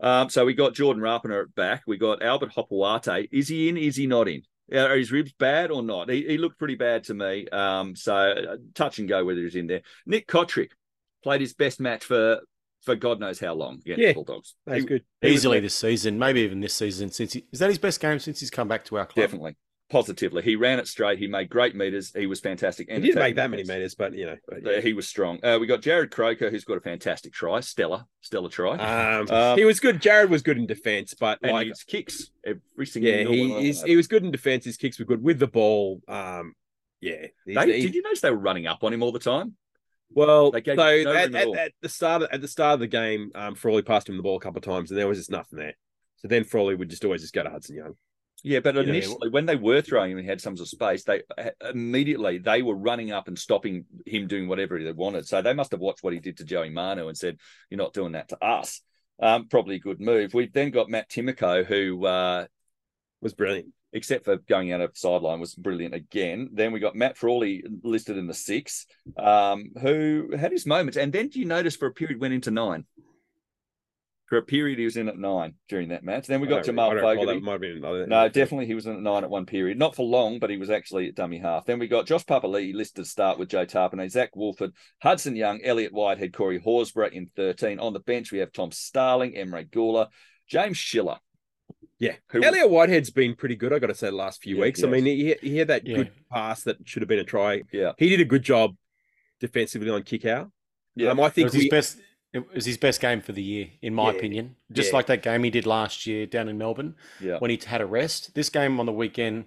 Um, so we got Jordan Rapana at back. We got Albert Hopoate. Is he in? Is he not in? Are his ribs bad or not? He, he looked pretty bad to me. Um, so uh, touch and go whether he's in there. Nick Cotric played his best match for for God knows how long against Yeah. the Bulldogs. That's He- good. he easily this season, maybe even this season. Since he, is that his best game since he's come back to our club? Definitely. Positively. He ran it straight. He made great meters. He was fantastic. And He didn't make that many meters, but you know. but, Uh, He was strong. Uh, we got Jarrod Croker, who's got a fantastic try, stellar, stellar try. Um, Um, he was good. Jarrod was good in defense, but like, his kicks every single. yeah, he he's, he was good in defense. His kicks were good with the ball. Um, yeah. They, he- did you notice they were running up on him all the time? Well, so no at, at at, at the start of, at the start of the game, um, Frawley passed him the ball a couple of times, and there was just nothing there. So then Frawley would just always just go to Hudson Young. Yeah, but know, initially, when they were throwing him and had some sort of space, they uh, immediately they were running up and stopping him doing whatever they wanted. So they must have watched what he did to Joey Manu and said, "You're not doing that to us." Um, probably a good move. We've then got Matt Timoko, who, uh, Was brilliant. except for going out of sideline, was brilliant again. Then we got Matt Frawley listed in the six, um, who had his moments. And then do you notice for a period went into nine? For a period, he was in at nine during that match. Then we got don't- Jamal I don't Fogarty. That might have been another. No, definitely he was in at nine at one period. Not for long, but he was actually at dummy half. Then we got Josh Papali'i listed to start with Joe Tapine, Zac Woolford, Hudson Young, Elliott Whitehead, Corey Horsburgh in 13. On the bench, we have Tom Starling, Emre Guler, James Schiller. Yeah, Who- Elliott Whitehead's been pretty good. I got to say, the last few Yeah, weeks. I mean, he he had that Yeah. good pass that should have been a try. Yeah. he did a good job defensively on kick out. Yeah. um, I It think was his we, best. It was his best game for the year, in my Yeah. opinion. Just Yeah. like that game he did last year down in Melbourne Yeah. when he had a rest. This game on the weekend,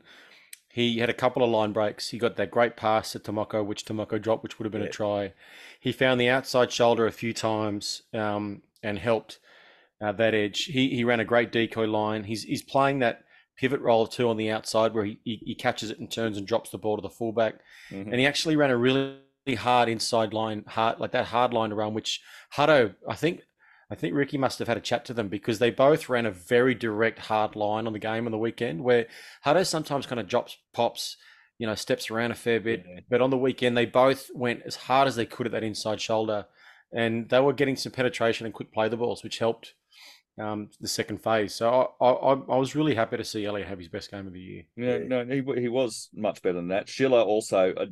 he had a couple of line breaks. He got that great pass to Timoko, which Timoko dropped, which would have been a try. He found the outside shoulder a few times um, and helped uh, that edge. He he ran a great decoy line. He's he's playing that pivot role too on the outside where he, he, he catches it and turns and drops the ball to the fullback. Mhm. And he actually ran a really hard inside line, hard like that hard line around which Hutto, I think I think Ricky must have had a chat to them because they both ran a very direct hard line on the game on the weekend where Hutto sometimes kind of drops pops, you know, steps around a fair bit. Yeah. But on the weekend they both went as hard as they could at that inside shoulder and they were getting some penetration and quick play the balls, which helped um, the second phase. So I, I, I was really happy to see Elliott have his best game of the year. Yeah, no, he he was much better than that. Schiller also uh,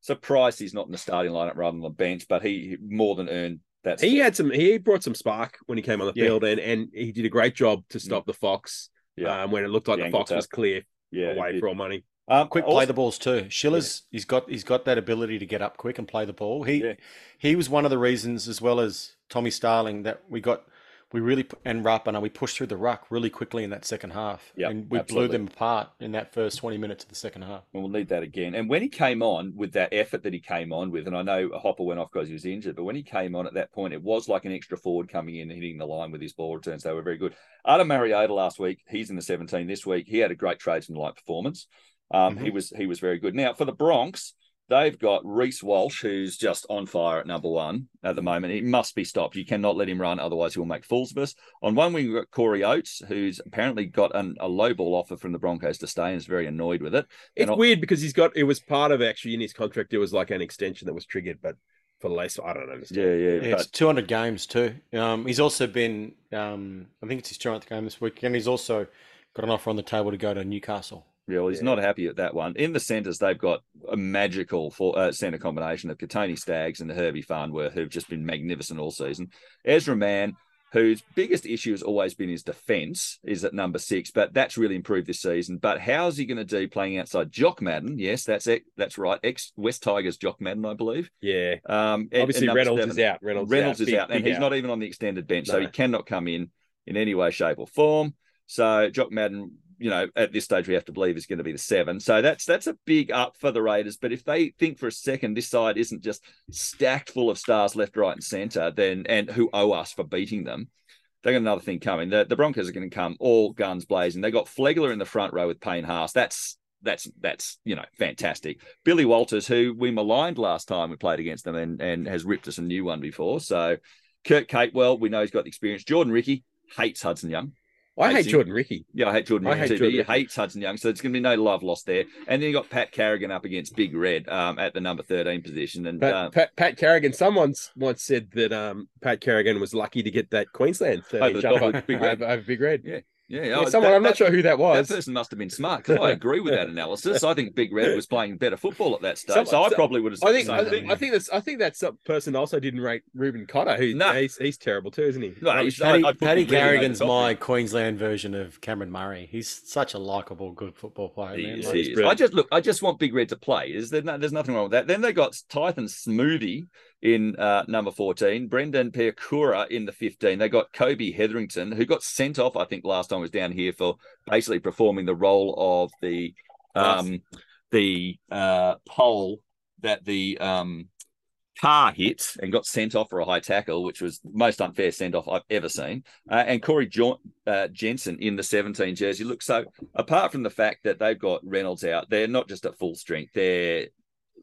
surprised he's not in the starting lineup rather than the bench, but he more than earned that. he spot. had some. He brought some spark when he came on the Yeah. field, and and he did a great job to stop the fox. Yeah. um, when it looked like The the, fox tap. was clear yeah, away for all money. Um, quick also- play the balls too. Schiller's he's got he's got that ability to get up quick and play the ball. He Yeah. he was one of the reasons, as well as Tommy Starling, that we got we really and Rapana we pushed through the ruck really quickly in that second half. Yeah, and we absolutely. blew them apart in that first twenty minutes of the second half. And we'll need that again. And when he came on with that effort that he came on with, and I know Hopper went off because he was injured, but when he came on at that point, it was like an extra forward coming in and hitting the line with his ball returns. They were very good. Ata Mariota last week, he's in the 17 this week. He had a great tradesman-like performance. Um, He was he was very good. Now for the Bronx, they've got Reece Walsh, who's just on fire at number one at the moment. He must be stopped. You cannot let him run, otherwise he'll make fools of us. On one wing, we've got Corey Oates, who's apparently got an, a low ball offer from the Broncos to stay and is very annoyed with it. It's And weird because he's got. It was part of actually in his contract. It was like an extension that was triggered, but for the less, I don't understand. Yeah, yeah, Yeah, but it's two hundred games too. Um, he's also been um, I think it's his 200th game this week, and he's also got an offer on the table to go to Newcastle. Yeah, well, he's Yeah. not happy at that one. In the centres, they've got a magical for, uh, centre combination of Kotoni Staggs and the Herbie Farnworth, who've just been magnificent all season. Ezra Mam, whose biggest issue has always been his defence, is at number six, but that's really improved this season. But how's he going to do playing outside Jock Madden? Yes, that's it. That's right. Ex West Tigers Jock Madden, I believe. Yeah. Um, and- Obviously, and Reynolds seven. is out. Reynolds, Reynolds out. is Big- out, and big he's not even on the extended bench, so he cannot come in in any way, shape, or form. So Jock Madden, you know, at this stage we have to believe is going to be the seven. So that's that's a big up for the Raiders. But if they think for a second this side isn't just stacked full of stars left, right, and centre, then and who owe us for beating them, they got another thing coming. The, the Broncos are going to come all guns blazing. They got Flegler in the front row with Payne Haas. That's that's that's you know fantastic. Billy Walters, who we maligned last time we played against them, and and has ripped us a new one before. So Kurt Capewell, we know he's got the experience. Jordan Riki hates Hudson Young. I hate Jordan Riki. Yeah, I hate Jordan I Riki hate too, but Jordan he Riki. hates Hudson Young, so there's going to be no love lost there. And then you got Pat Carrigan up against Big Red um, at the number 13 position. And Pat, uh, Pat, Pat Carrigan. Someone once said that um, Pat Carrigan was lucky to get that Queensland 13 Over the top Big Red. over, over Big Red. Yeah. Yeah, Yeah, oh, someone, that- I'm not that- sure who that was. That person must have been smart because I agree with that analysis. I think Big Red was playing better football at that stage, Some- so I so- probably would have. I think said I that. think I think that's I think that person also didn't rate Reuben Cotter. Who No. he's, he's terrible too, isn't he? No, he's- Paddy, I'd put Paddy him Carrigan's my there. Queensland version of Cameron Murray. He's such a likable, good football player. He man. is, Like, he is. I just look. I just want Big Red to play. Is there? No, there's nothing wrong with that. Then they got Tyson Smoothy in uh, number 14, Brendan Piakura in the 15. They got Kobe Hetherington, who got sent off. I think last time was down here for basically performing the role of the um, the uh, pole that the um, car hit and got sent off for a high tackle, which was the most unfair send off I've ever seen. Uh, and Corey jo- uh, Jensen in the 17 jersey. Look, so apart from the fact that they've got Reynolds out, they're not just at full strength. They're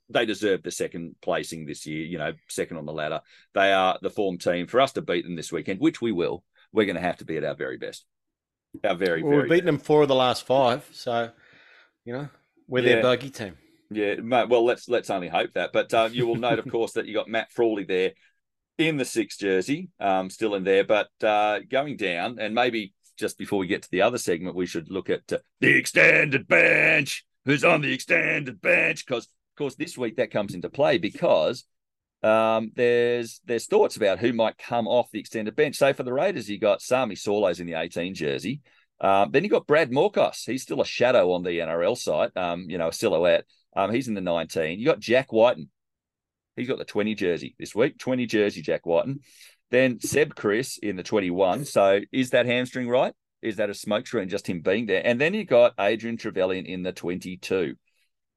they deserve the second placing this year, you know, second on the ladder. They are the form team for us to beat them this weekend, which we will. We're going to have to be at our very best. Our very, well, very we've beaten them four of the last five, so you know we're Yeah. their bogey team. Yeah, mate, well, let's let's only hope that. But uh, you will note, of course, that you got Matt Frawley there in the six jersey, um, still in there. But uh, going down, and maybe just before we get to the other segment, we should look at uh, the extended bench. Who's on the extended bench? Because, of course, this week that comes into play because um, there's there's thoughts about who might come off the extended bench. So for the Raiders, you got Sami Solos in the 18 jersey. Um, then you got Brad Morkos. He's still a shadow on the NRL site, um, you know, a silhouette. Um, he's in the 19. You got Jack Wighton. He's got the 20 jersey this week. 20 jersey, Jack Wighton. Then Seb Kris in the 21. So is that hamstring right? Is that a smoke screen, just him being there? And then you got Adrian Trevilyan in the 22.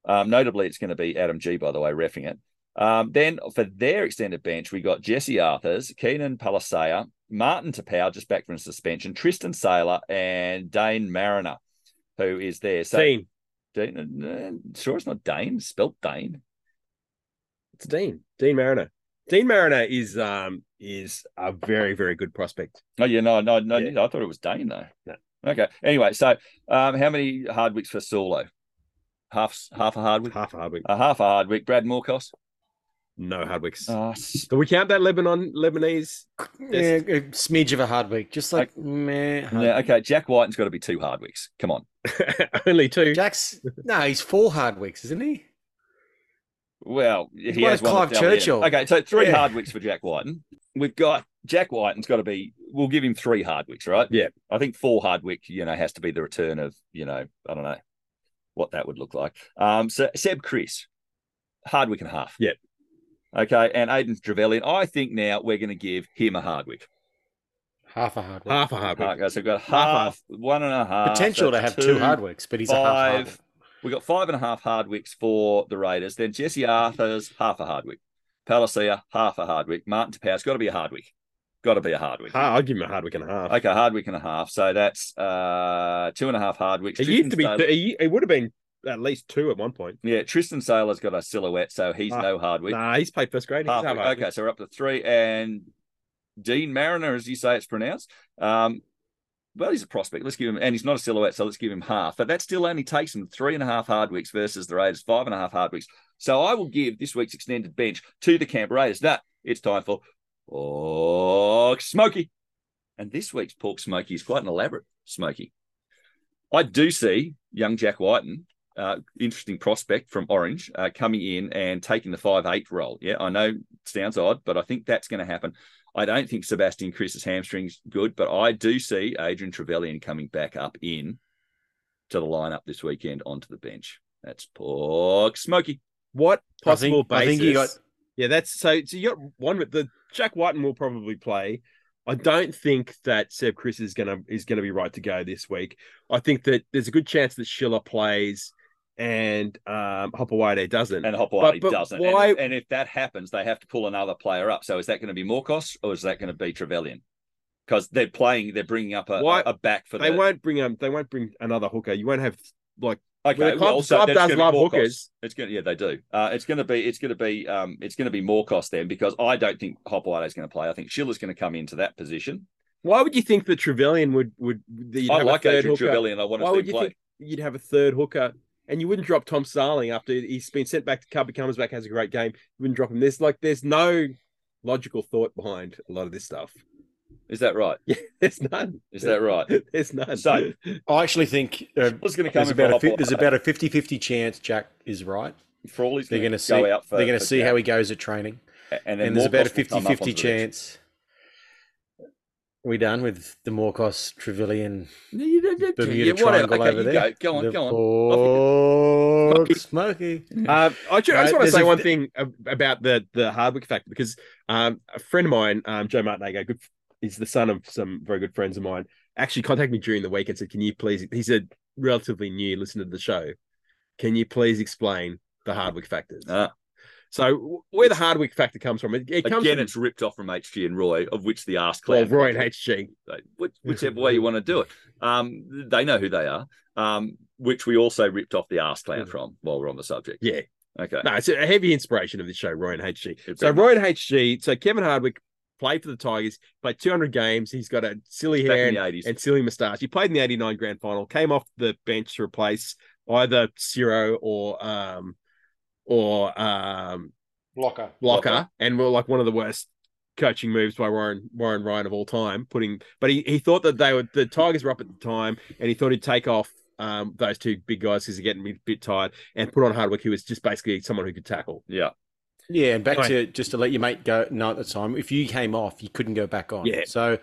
Um, notably, it's going to be Adam Gee, by the way, refing it. Um, then for their extended bench, we got Jesse Arthurs, Keenan Palasia, Martin Taupau, just back from suspension, Tristan Sailor, and Dane Mariner, who is there. So Dean. Dean, uh, sure, it's not Dane, spelt Dane. It's Dean. Dean Mariner. Dean Mariner is um is a very very good prospect. Oh yeah, no, no, no. Yeah. I thought it was Dane though. No. Okay. Anyway, so um, how many hard weeks for Solo? Half, half a Hardwick. Half a Hardwick. A half a Hardwick. Brad Morkos. No Hardwicks. Uh, s- Do we count that Lebanon Lebanese? Yeah, a smidge of a hard week, just like meh. hard- yeah, okay. Jack Wighton's got to be two Hardwicks. Come on. Only two. Jack's no, he's four hard weeks, isn't he? Well, he one has of one Clive that's down the end. Churchill. Okay, so three Yeah. Hardwicks for Jack Wighton. We've got Jack Wighton's got to be. We'll give him three Hardwicks, right? Yeah. I think four Hardwick, you know, has to be the return of, you know, I don't know what that would look like. Um, so Seb Kris, Hardwick and a half. Yep. Okay, and Aiden Trevilyan. I think now we're going to give him a Hardwick. Half a hard week. Half a Hardwick. Okay, so we've got Half a- half, one and a half. Potential to have two, hard weeks, but he's a half hard five. We got five and a half Hardwicks for the Raiders. Then Jesse Arthur's half a Hardwick. Palasia, half a Hardwick. Martin Taupau's got to be a Hardwick. Got to be a Hardwick. Ha- I'll give him a Hardwick and a half. Okay, Hardwick and a half. So that's uh two and a half Hardwicks. It used to be. It would have been at least two at one point. yeah, Tristan Sailor's got a silhouette, so he's Ah, no Hardwick. Nah, he's played first grade. Half- okay, so we're up to three. And Dean Mariner, as you say it's pronounced. Um, well, he's a prospect. Let's give him, and he's not a silhouette, so let's give him half. But that still only takes him three and a half Hardwicks versus the Raiders, five and a half Hardwicks. So I will give this week's extended bench to the Canberra Raiders. Now it's time for Pork Smoky. And this week's Pork Smoky is quite an elaborate Smoky. I do see young Jack Wighton, uh, interesting prospect from Orange, uh, coming in and taking the five eight role. Yeah, I know it sounds odd, but I think that's going to happen. I don't think Sebastian Kris's hamstring's good, but I do see Adrian Trevilyan coming back up in to the lineup this weekend onto the bench. That's Pork Smoky. What I think- possible I basis? think he got- Yeah, that's so. So you got one with the Jack Wighton will probably play. I don't think that Seb Kris is gonna is gonna be right to go this week. I think that there's a good chance that Schiller plays and um Hopoate doesn't. And But- but doesn't. why- And, and if that happens, they have to pull another player up. So is that going to be Morkos or is that going to be Trevilyan? Because they're playing, they're bringing up a, Why- a back for they the. won't bring um they won't bring another hooker. You won't have like Okay, Well, the club- well, so club does gonna be love Morkos. hookers. It's gonna, yeah, they do. Uh, it's gonna be, it's gonna be, um, it's gonna be Morkos then because I don't think Hopoate is going to play. I think Schiller's going to come into that position. why would you think that Trevilyan would would that you'd I like a Adrian? Trevilyan. I want Why to would see you play. think you'd have a third hooker and you wouldn't drop Tom Starling after he's been sent back to Cubby comes back has a great game? You wouldn't drop him. There's like there's no logical thought behind a lot of this stuff. Is that right? Yeah, There's none. Is that right? There's none. So- I actually think uh, was going to come there's about, a, fi- there's about a 50-50 chance Jack is right. Frawley's They're going going to to see. go out for. they're going to see Jack, how he goes at training, and, then and there's about a Morkos will come up 50-50 onto the bench. chance. Are we done with the Morkos Trevilyan Yeah, you don't- you Bermuda yeah. Triangle Okay, over there? Go, go on, the go on. Off Pork Smoky. Um, I, ju- I just want to say a- one thing about the the Hardwick factor because um, a friend of mine, um, Joe Martinago, good, he's the son of some very good friends of mine, actually contacted me during the week and said, "Can you please?" He said, "Relatively new listener to the show. Can you please explain the Hardwick factors?" Ah. so where the Hardwick factor comes from? It, it comes Again, from it's ripped off from HG and Roy, of which the Ask well, Roy and HG. whichever way you want to do it. Um, they know who they are, um, which we also ripped off the Ask Cloud from while we're on the subject. Yeah, Okay. no, it's a heavy inspiration of this show, Roy and HG. It So Roy and HG. So Kevin Hardwick played for the Tigers, played 200 games. He's got a silly Back hair in and, the 80s. and silly moustache. He played in the 89 grand final, came off the bench to replace either Ciro or um or um Locker. Blocker, Blocker. and were like one of the worst coaching moves by Warren Warren Ryan of all time. Putting, but he, he thought that they were the Tigers were up at the time, and he thought he'd take off um those two big guys because they're getting a bit tired, and put on Hardwick, who was just basically someone who could tackle. yeah. Yeah, and back Anyway. to just to let your mate go know at the time, if you came off, you couldn't go back on. Yeah. So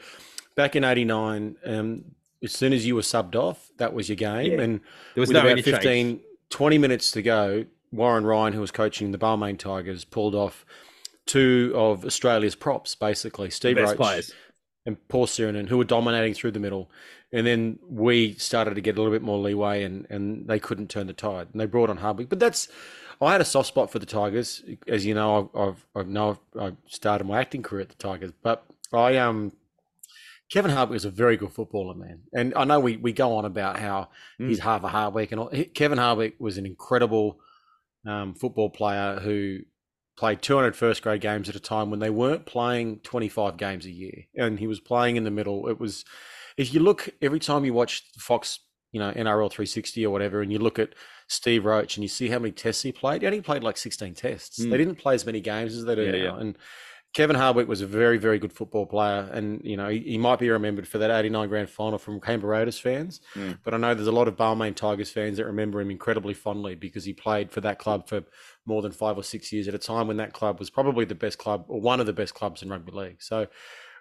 back in '89, um, as soon as you were subbed off, that was your game. Yeah. And There was no about interchange. 15, 20 minutes to go, Warren Ryan, who was coaching the Balmain Tigers, pulled off two of Australia's props, basically Steve Roach players. and Paul Sironen, who were dominating through the middle. And then we started to get a little bit more leeway, and and they couldn't turn the tide, and they brought on Hardwick. But that's I had a soft spot for the Tigers, as you know. I've I've, know I started my acting career at the Tigers, but I um. Kevin Hardwick was a very good footballer, man, and I know we, we go on about how Mm. he's half a Hardwick, and all. Kevin Hardwick was an incredible um, football player who played 200 first grade games at a time when they weren't playing 25 games a year, and he was playing in the middle. It was, if you look every time you watch Fox, you know NRL 360 or whatever, and you look at Steve Roach and you see how many tests he played, he only played like 16 tests. Mm. They didn't play as many games as they do Yeah, now, yeah. and. Kevin Hardwick was a very, very good football player, and you know he, he might be remembered for that '89 grand final from Canberra Raiders fans. Mm. But I know there's a lot of Balmain Tigers fans that remember him incredibly fondly because he played for that club for more than five or six years at a time when that club was probably the best club or one of the best clubs in rugby league. So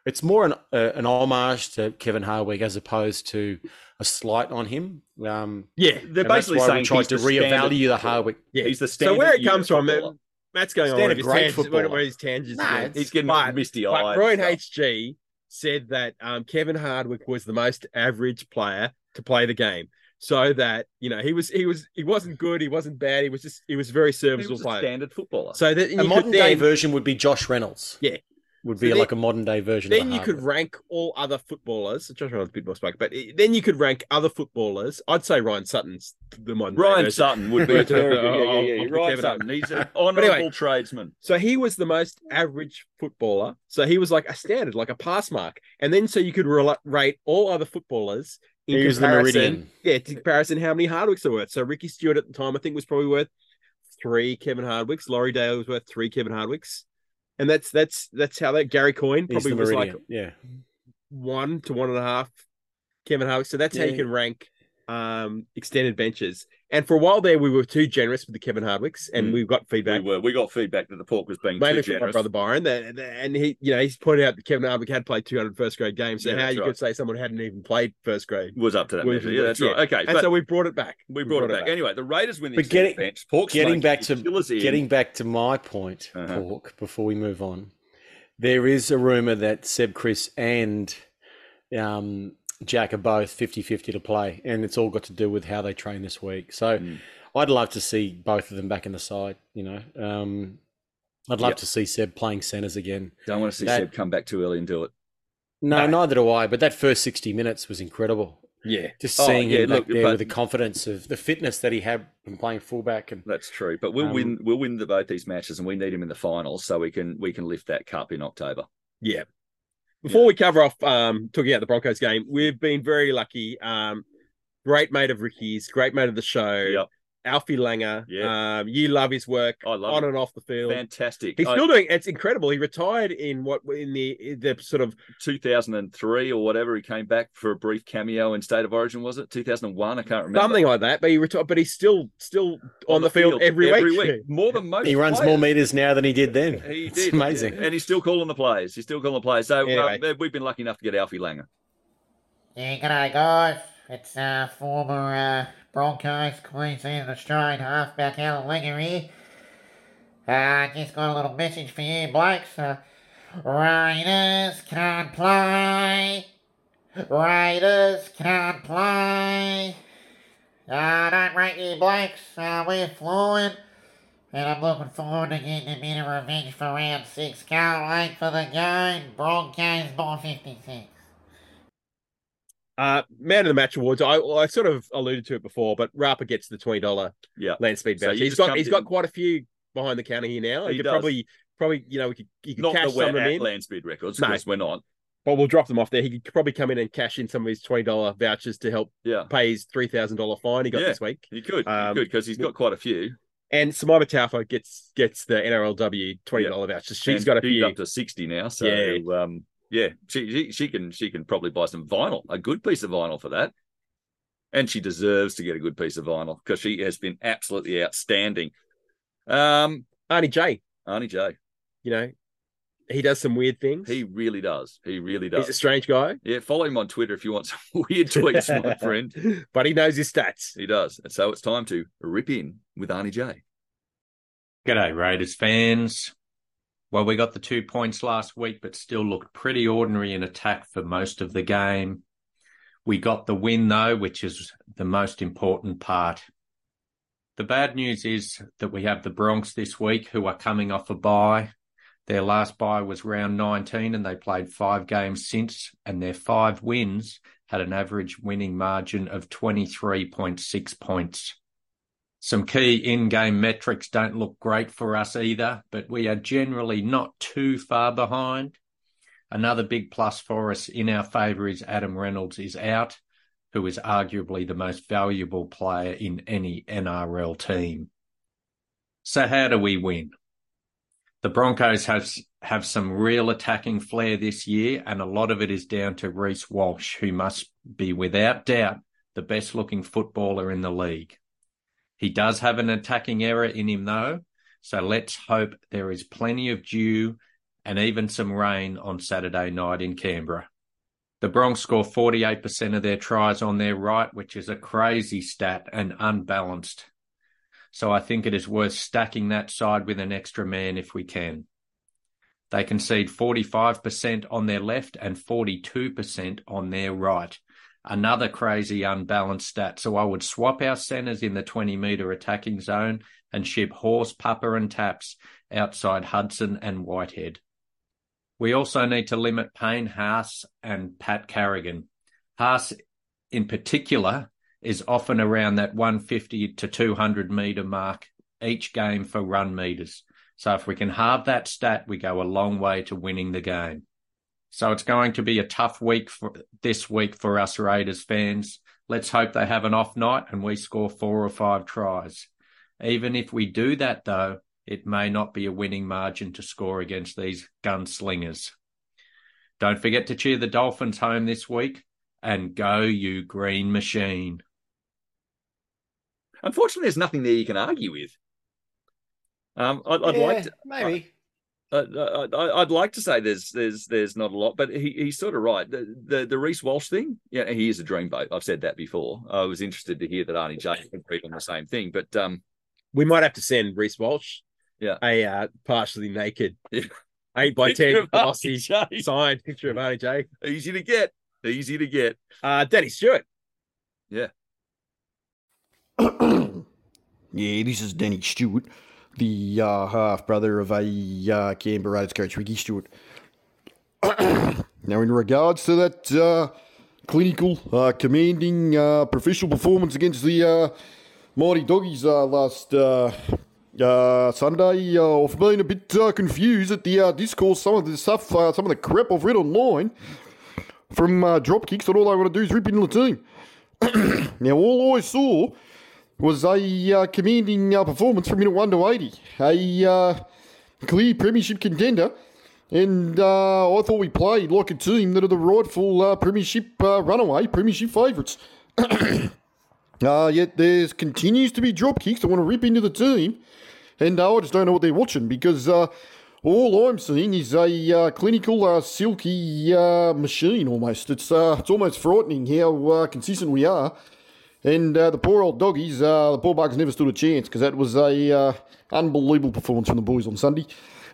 it's more an uh, an homage to Kevin Hardwick as opposed to a slight on him. Um, Yeah, They're basically why saying we tried he's to the standard reevaluate the footballer. Hardwick. yeah. He's the standard. So where it comes from, footballer. Matt's going on Standard with his great tangents, footballer. what his tangents. Nah, again. He's getting But- misty But eyed. Roy HG said that um, Kevin Hardwick was the most average player to play the game. So that you know he was he was he wasn't good, he wasn't bad, he was just he was a very He serviceable was a player. standard footballer. So that A modern day then, version would be Josh Reynolds. Yeah. Would So be then- like a modern day version. then of you could rank all other footballers. Josh Reynolds is a bit more spoke, but it- then you could rank other footballers. I'd say Ryan Sutton's the modern Ryan version. Sutton would be a Version of- Yeah, yeah, of- yeah. of Ryan Kevin Sutton. He's an anyway- tradesman. So he was the most average footballer. So he was like a standard, like a pass mark. And then so you could rela- rate all other footballers in He was the comparison. meridian. Yeah, to comparison how many Hardwicks are worth. So Ricky Stuart at the time, I think, was probably worth three Kevin Hardwicks. Laurie Daley was worth three Kevin Hardwicks. And that's that's that's how that Gary Coyne probably was meridian. like yeah. one to one and a half Kevin Hardwick. So that's how you can rank um extended benches. And for a while there, we were too generous with the Kevin Hardwicks, and Mm. we got feedback. We were. We got feedback that the pork was being mainly too from my brother Byron. That, that- and he, you know, he's pointed out that Kevin Hardwick had played 200 first grade games. So Yeah, how you right. could say someone hadn't even played first grade? was up to that Was- measure. Yeah, that's yeah. right. Okay, And so we brought it back. we brought, it back. Anyway, the Raiders win the But getting- bench. Pork getting back to still in. getting back to my point, Uh-huh. Pork, before we move on, there is a rumor that Seb Kris and um, Jack are both 50-50 to play, and it's all got to do with how they train this week. So Mm. I'd love to see both of them back in the side. You know, um, I'd love Yep. to see Seb playing centers again. Don't want to see that- Seb come back too early and do it. No, No. neither do I. But that first sixty minutes was incredible. Yeah. Just Oh, seeing yeah, him back look, there but- with the confidence of the fitness that he had from playing fullback and That's true. But we'll Um, win. We'll win the, both these matches, and we need him in the finals so we can we can lift that cup in October. Yeah. Before we cover off um talking about the Broncos game, we've been very lucky. Um great mate of Ricky's, great mate of the show. Yep. Alfie Langer. Yeah. Um, you love his work I love on it. and off the field. Fantastic. He's I- still doing. It's incredible. He retired in what in the the sort of 2003 or whatever. He came back for a brief cameo in State of Origin. Was it 2001? I can't remember. something like that. But he retired. But he's still still on, the, field, every, week. More than most. He runs players. more meters now than he did then. He It's did, amazing. and he's still calling the plays. He's still calling the plays. So Anyway. uh, we've been lucky enough to get Alfie Langer. Yeah, g'day guys. It's uh, former uh, Broncos Queensland Australian halfback Alan here. Uh, just got a little message for you blokes. Uh, Raiders can't play. Raiders can't play. Uh, don't rate you blokes. Uh, we're flying. And I'm looking forward to getting a bit of revenge for round six. Can't wait for the game. Broncos by 56. Uh, man of the match awards. I I sort of alluded to it before, but Rapper gets the twenty dollar Yeah. land speed So voucher. you he's got he's in- got quite a few behind the counter here now. He, He could does. probably probably you know we could you could Not cash some of them at in. land speed records, No. because we're not. But we'll drop them off there. He could probably come in and cash in some of his twenty dollar vouchers to help Yeah, pay his three thousand dollar fine he got Yeah. this week. he could. Um, he could because he's got quite a few. And Simaima Taufa gets gets the NRLW twenty dollar vouchers. She's And got a few. up to 60 now. So Yeah. um, yeah, she, she she can she can probably buy some vinyl, a good piece of vinyl for that. And she deserves to get a good piece of vinyl because she has been absolutely outstanding. Um, Arnie J, Arnie J, you know, he does some weird things. he really does. He really does. He's a strange guy, Yeah, follow him on Twitter if you want some weird tweets, my friend. but he knows his stats. He does. And so it's time to rip in with Arnie J. G'day, Raiders fans. Well, we got the two points last week, but still looked pretty ordinary in attack for most of the game. We got the win, though, which is the most important part. The bad news is that we have the Bronx this week who are coming off a bye. Their last bye was round 19 and they played five games since, and their five wins had an average winning margin of 23.6 points. Some key in game metrics don't look great for us either, but we are generally not too far behind. Another big plus for us in our favour is Adam Reynolds is out, who is arguably the most valuable player in any NRL team. So, how do we win? The Broncos have, have some real attacking flair this year, and a lot of it is down to Reece Walsh, who must be without doubt the best looking footballer in the league. He does have an attacking error in him, though, so let's hope there is plenty of dew and even some rain on Saturday night in Canberra. The Bronx score 48% of their tries on their right, which is a crazy stat and unbalanced. So I think it is worth stacking that side with an extra man if we can. They concede 45% on their left and 42% on their right. Another crazy unbalanced stat. So I would swap our centres in the 20 metre attacking zone and ship Horse, Pupper, and Taps outside Hudson and Whitehead. We also need to limit Payne Haas and Pat Carrigan. Haas, in particular, is often around that 150 to 200 metre mark each game for run meters. So if we can halve that stat, we go a long way to winning the game. So it's going to be a tough week for this week for us Raiders fans. Let's hope they have an off night and we score four or five tries. Even if we do that though, it may not be a winning margin to score against these gunslingers. Don't forget to cheer the Dolphins home this week and go you green machine. Unfortunately, there's nothing there you can argue with. Um, I'd, I'd like to, maybe. Uh, I, I'd like to say there's there's there's not a lot, but he, he's sort of right. The, the the Reece Walsh thing, yeah, he is a dreamboat. I've said that before. I was interested to hear that Arnie J agreed on the same thing, but um, We might have to send Reece Walsh Yeah. a uh, partially naked Yeah. eight by ten of Arnie glossy signed picture of Arnie J. easy to get, easy to get. Uh, Danny Stewart. Yeah, yeah, this is Danny Stewart, the uh, half brother of a uh, Canberra Raiders coach, Ricky Stuart. now, in regards to that uh, clinical, uh, commanding, uh, professional performance against the uh, Mighty Doggies last Sunday, I've been a bit confused at the discourse, some of the stuff, some of the crap I've read online from drop kicks that all they want to do is rip into the team. now, all I saw was a uh, commanding uh, performance from minute 1 to 80. A uh, clear premiership contender. And uh, I thought we played like a team that are the rightful uh, premiership uh, runaway, premiership favourites. yet there continues to be drop kicks that want to rip into the team. And I just don't know what they're watching because all I'm seeing is a uh, clinical, uh, silky uh, machine almost. It's it's almost frightening how consistent we are. And uh, the poor old doggies, uh, the poor bugs never stood a chance because that was a uh, unbelievable performance from the boys on Sunday.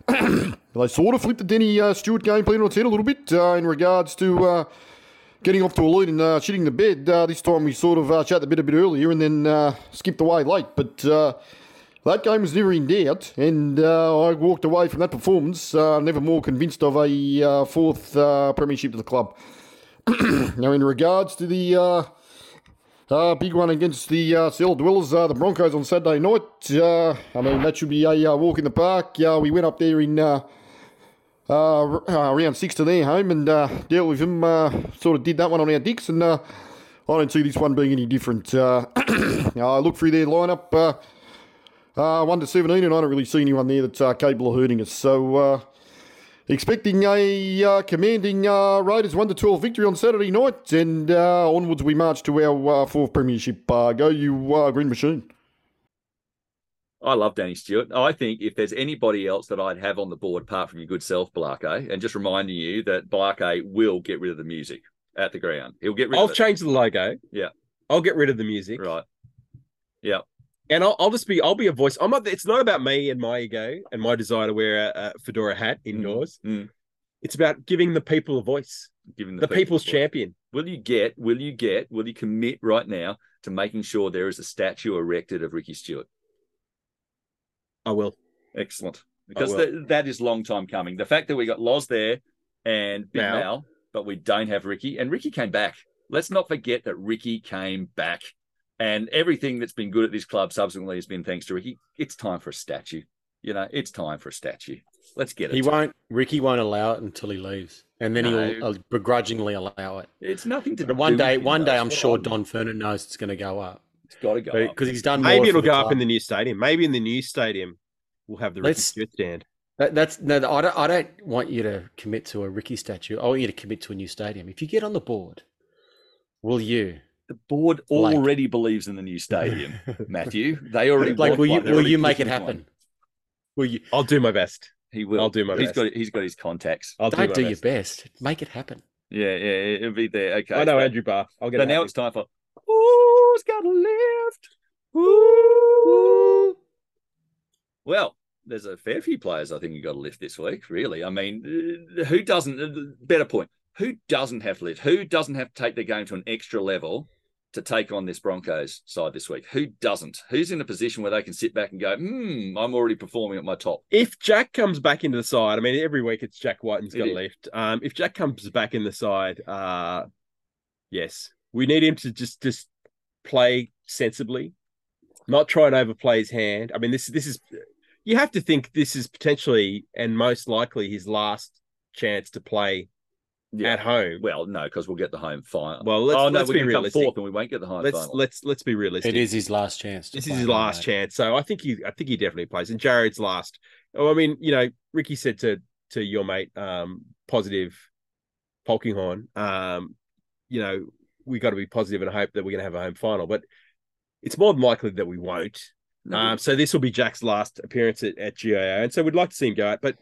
they sort of flipped the Denny uh, Stewart game plan on its head a little bit uh, in regards to uh, getting off to a lead and shitting the bed. This time we sort of uh, chat the bit a bit earlier and then skipped away late. But that game was never in doubt, and I walked away from that performance never more convinced of a fourth premiership to the club. now, in regards to the uh, big one against the uh, Cell Dwellers, uh, the Broncos on Saturday night, uh, I mean, that should be a uh, walk in the park. We went up there in uh, uh, uh, six to their home and dealt with them, sort of did that one on our dicks, and I don't see this one being any different. I look through their lineup. Uh, uh, 1 to 17, and I don't really see anyone there that's capable of hurting us. So, expecting a uh, commanding uh, Raiders 1 to 12 victory on Saturday night, and uh, onwards we march to our uh, fourth premiership. Uh, go, you uh, Green Machine. I love Danny Stewart. I think if there's anybody else that I'd have on the board apart from your good self, Blarke, and just reminding you that Blarke will get rid of the music at the ground. He'll get rid I'll of it. change the logo. Yeah. I'll get rid of the music. Right. Yeah. And I'll, I'll just be I'll be a voice. I'm not. It's not about me and my ego and my desire to wear a, a fedora hat indoors. Mm. It's about giving the people a voice. Giving The, people's voice. champion. Will you get, will you get, will you commit right now to making sure there is a statue erected of Ricky Stuart? I will. Excellent. Because that, that is long time coming. The fact that we got Loz there and Big Mal. Mal, but we don't have Ricky, and Ricky came back. Let's not forget that Ricky came back. And everything that's been good at this club subsequently has been thanks to Ricky. It's time for a statue. You know, it's time for a statue. Let's get it. He won't. Ricky won't allow it until he leaves, and then No. he'll uh, begrudgingly allow it. It's nothing to But one day, one though. day, It's I'm sure Don Furner knows it's going to go up It's got to go up. because he's done. more Maybe it'll go the up in the new stadium. Maybe in the new stadium we'll have the Ricky Stuart stand. That, that's no. I don't. I don't want you to commit to a Ricky statue. I want you to commit to a new stadium. If you get on the board, will you? The board Like- already believes in the new stadium, Matthew. They already Like, will you? Will you make it pushing one. happen? Will you? I'll do my best. He will. I'll do my He's best. got. He's got his contacts. I'll Don't do, do my your best. best. Make it happen. Yeah, yeah, it'll be there. Okay. I know so- Andrew Barr. I'll get So it now happy. it's time for who's got a lift? Woo! Well, there's a fair few players I think you got a lift this week. Really, I mean, uh, who doesn't? uh, Better point. Who doesn't have to lift? Who doesn't have to take their game to an extra level to take on this Broncos side this week? Who doesn't? Who's in a position where they can sit back and go, "Hmm, I'm already performing at my top." if Jack comes back into the side, I mean, every week it's Jack Wighton's got It a lift. Um, if Jack comes back in the side, uh, yes, we need him to just just play sensibly, not try and overplay his hand. I mean, this this is you have to think this is potentially and most likely his last chance to play Yeah. at home. Well, no, because we'll get the home final. Well, let's- oh no, let's we're be going come realistic. fourth and we won't get the home let's final. let's let's be realistic. It is his last chance. This is his last mate. chance. So I think he I think he definitely plays. And Jarrod's last. Oh, I mean, you know, Ricky said to to your mate, um, positive Polkinghorne, um, you know, we got to be positive and hope that we're gonna have a home final. But it's more than likely that we won't. No, Um, so this will be Jack's last appearance at, at GIO. And so we'd like to see him go out, but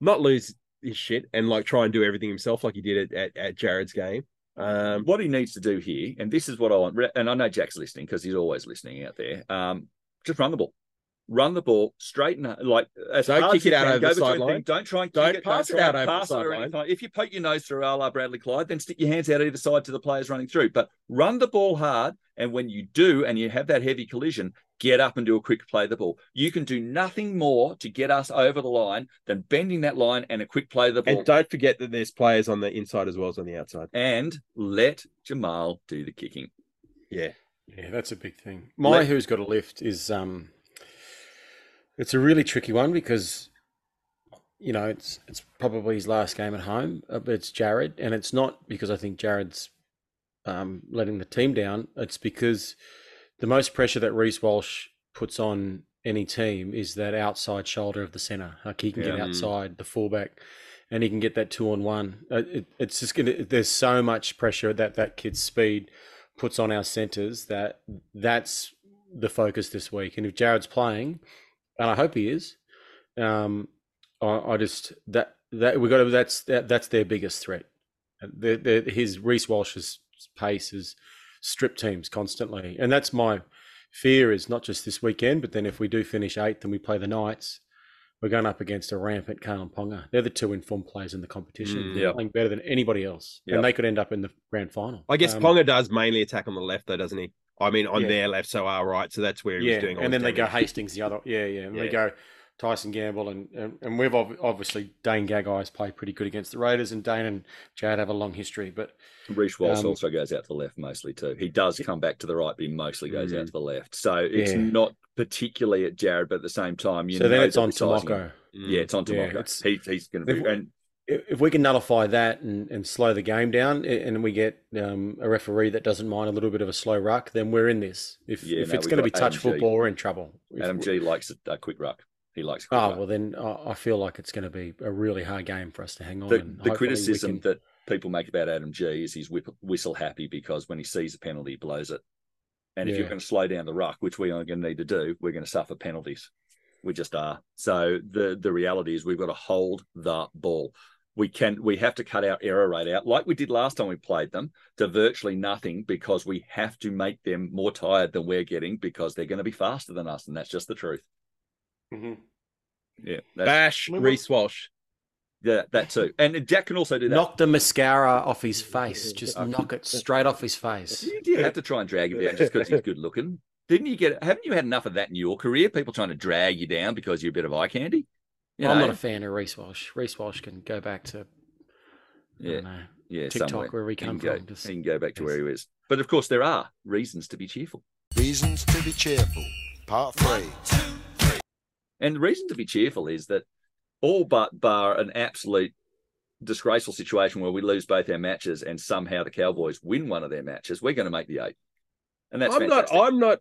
not lose his shit and like try and do everything himself like he did at, at, at Jarrod's game. Um, what he needs to do here, and this is what I want, and I know Jack's listening because he's always listening out there. Um, just run the ball, run the ball straighten and like as Don't hard kick as it out can, over the sideline. Don't try and Don't kick it, pass don't it out over the pass it sideline. anything. If you poke your nose through a la Bradley Clyde, then stick your hands out either side to the players running through. But run the ball hard, and when you do, and you have that heavy collision, get up and do a quick play of the ball. You can do nothing more to get us over the line than bending that line and a quick play of the ball. and don't forget that there's players on the inside as well as on the outside. and let Jamal do the kicking. Yeah. Yeah, that's a big thing. My Let- who's got a lift is um, it's a really tricky one because, you know, it's it's probably his last game at home. uh, it's Jarrod, and it's not because I think Jarrod's um letting the team down. It's because the most pressure that Reece Walsh puts on any team is that outside shoulder of the center. Like he can get outside the fullback, and he can get that two on one. Uh, It, it's just gonna. There's so much pressure that that kid's speed puts on our centers that that's the focus this week. And if Jarrod's playing, and I hope he is, um, I, I just that that we got to that's that, that's their biggest threat. The, the, his Reece Walsh's pace is strip teams constantly, and that's my fear. Is not just this weekend, but then if we do finish eighth and we play the Knights, we're going up against a rampant Kalyn Ponga. They're the two informed players in the competition, Mm. Playing better than anybody else, Yeah. and they could end up in the grand final. I guess Um, Ponga does mainly attack on the left, though, doesn't he? I mean, on Yeah. their left, so our right. So that's where he yeah, was doing. all and his then they go. Hastings the other. Yeah, yeah, and they go Tyson Gamble, and and, and we've ob- obviously Dane Gagai's play pretty good against the Raiders, and Dane and Chad have a long history, but Reece Walsh Um, also goes out to the left mostly too. He does come back to the right, but he mostly goes out Mm. to the left. So it's Yeah. not particularly at Jarrod, but at the same time, you so then know it's on we're sizing him. Timoko. Mm. Yeah, it's on Yeah, Timoko. it's- he, he's going to be. And if we can nullify that and, and slow the game down, and we get um, a referee that doesn't mind a little bit of a slow ruck, then we're in this. If Yeah, if no, it's going to be touch Adam Gee. football, we're in trouble. Adam Gee likes a, a quick ruck. He likes. quick Oh ruck. well, then I, feel like it's going to be a really hard game for us to hang on. the, the criticism can- that people make about Adam Gee is he's whip, whistle happy because when he sees a penalty, he blows it. And if you're going to slow down the ruck, which we are going to need to do, we're going to suffer penalties. We just are. So the the reality is we've got to hold the ball. We can we have to cut our error rate out like we did last time we played them to virtually nothing because we have to make them more tired than we're getting because they're going to be faster than us, and that's just the truth. Mhm. Yeah, that's, Bash Reece Walsh. yeah, that too. And Jack can also do that. knock the mascara off his face. Just knock it straight off his face. You did have to try and drag him down just because he's good looking. Didn't you get? Haven't you had enough of that in your career? People trying to drag you down because you're a bit of eye candy. You I'm know? not a fan of Reece Walsh. Reece Walsh can go back to Yeah, know, yeah. TikTok somewhere. where we He can come go, from. Just, He can go back to where he was. But of course, there are reasons to be cheerful. Reasons to be cheerful. Part three. And the reason to be cheerful is that all but bar an absolute disgraceful situation where we lose both our matches and somehow the Cowboys win one of their matches, we're going to make the eight. And that's I'm fantastic. not. I'm not.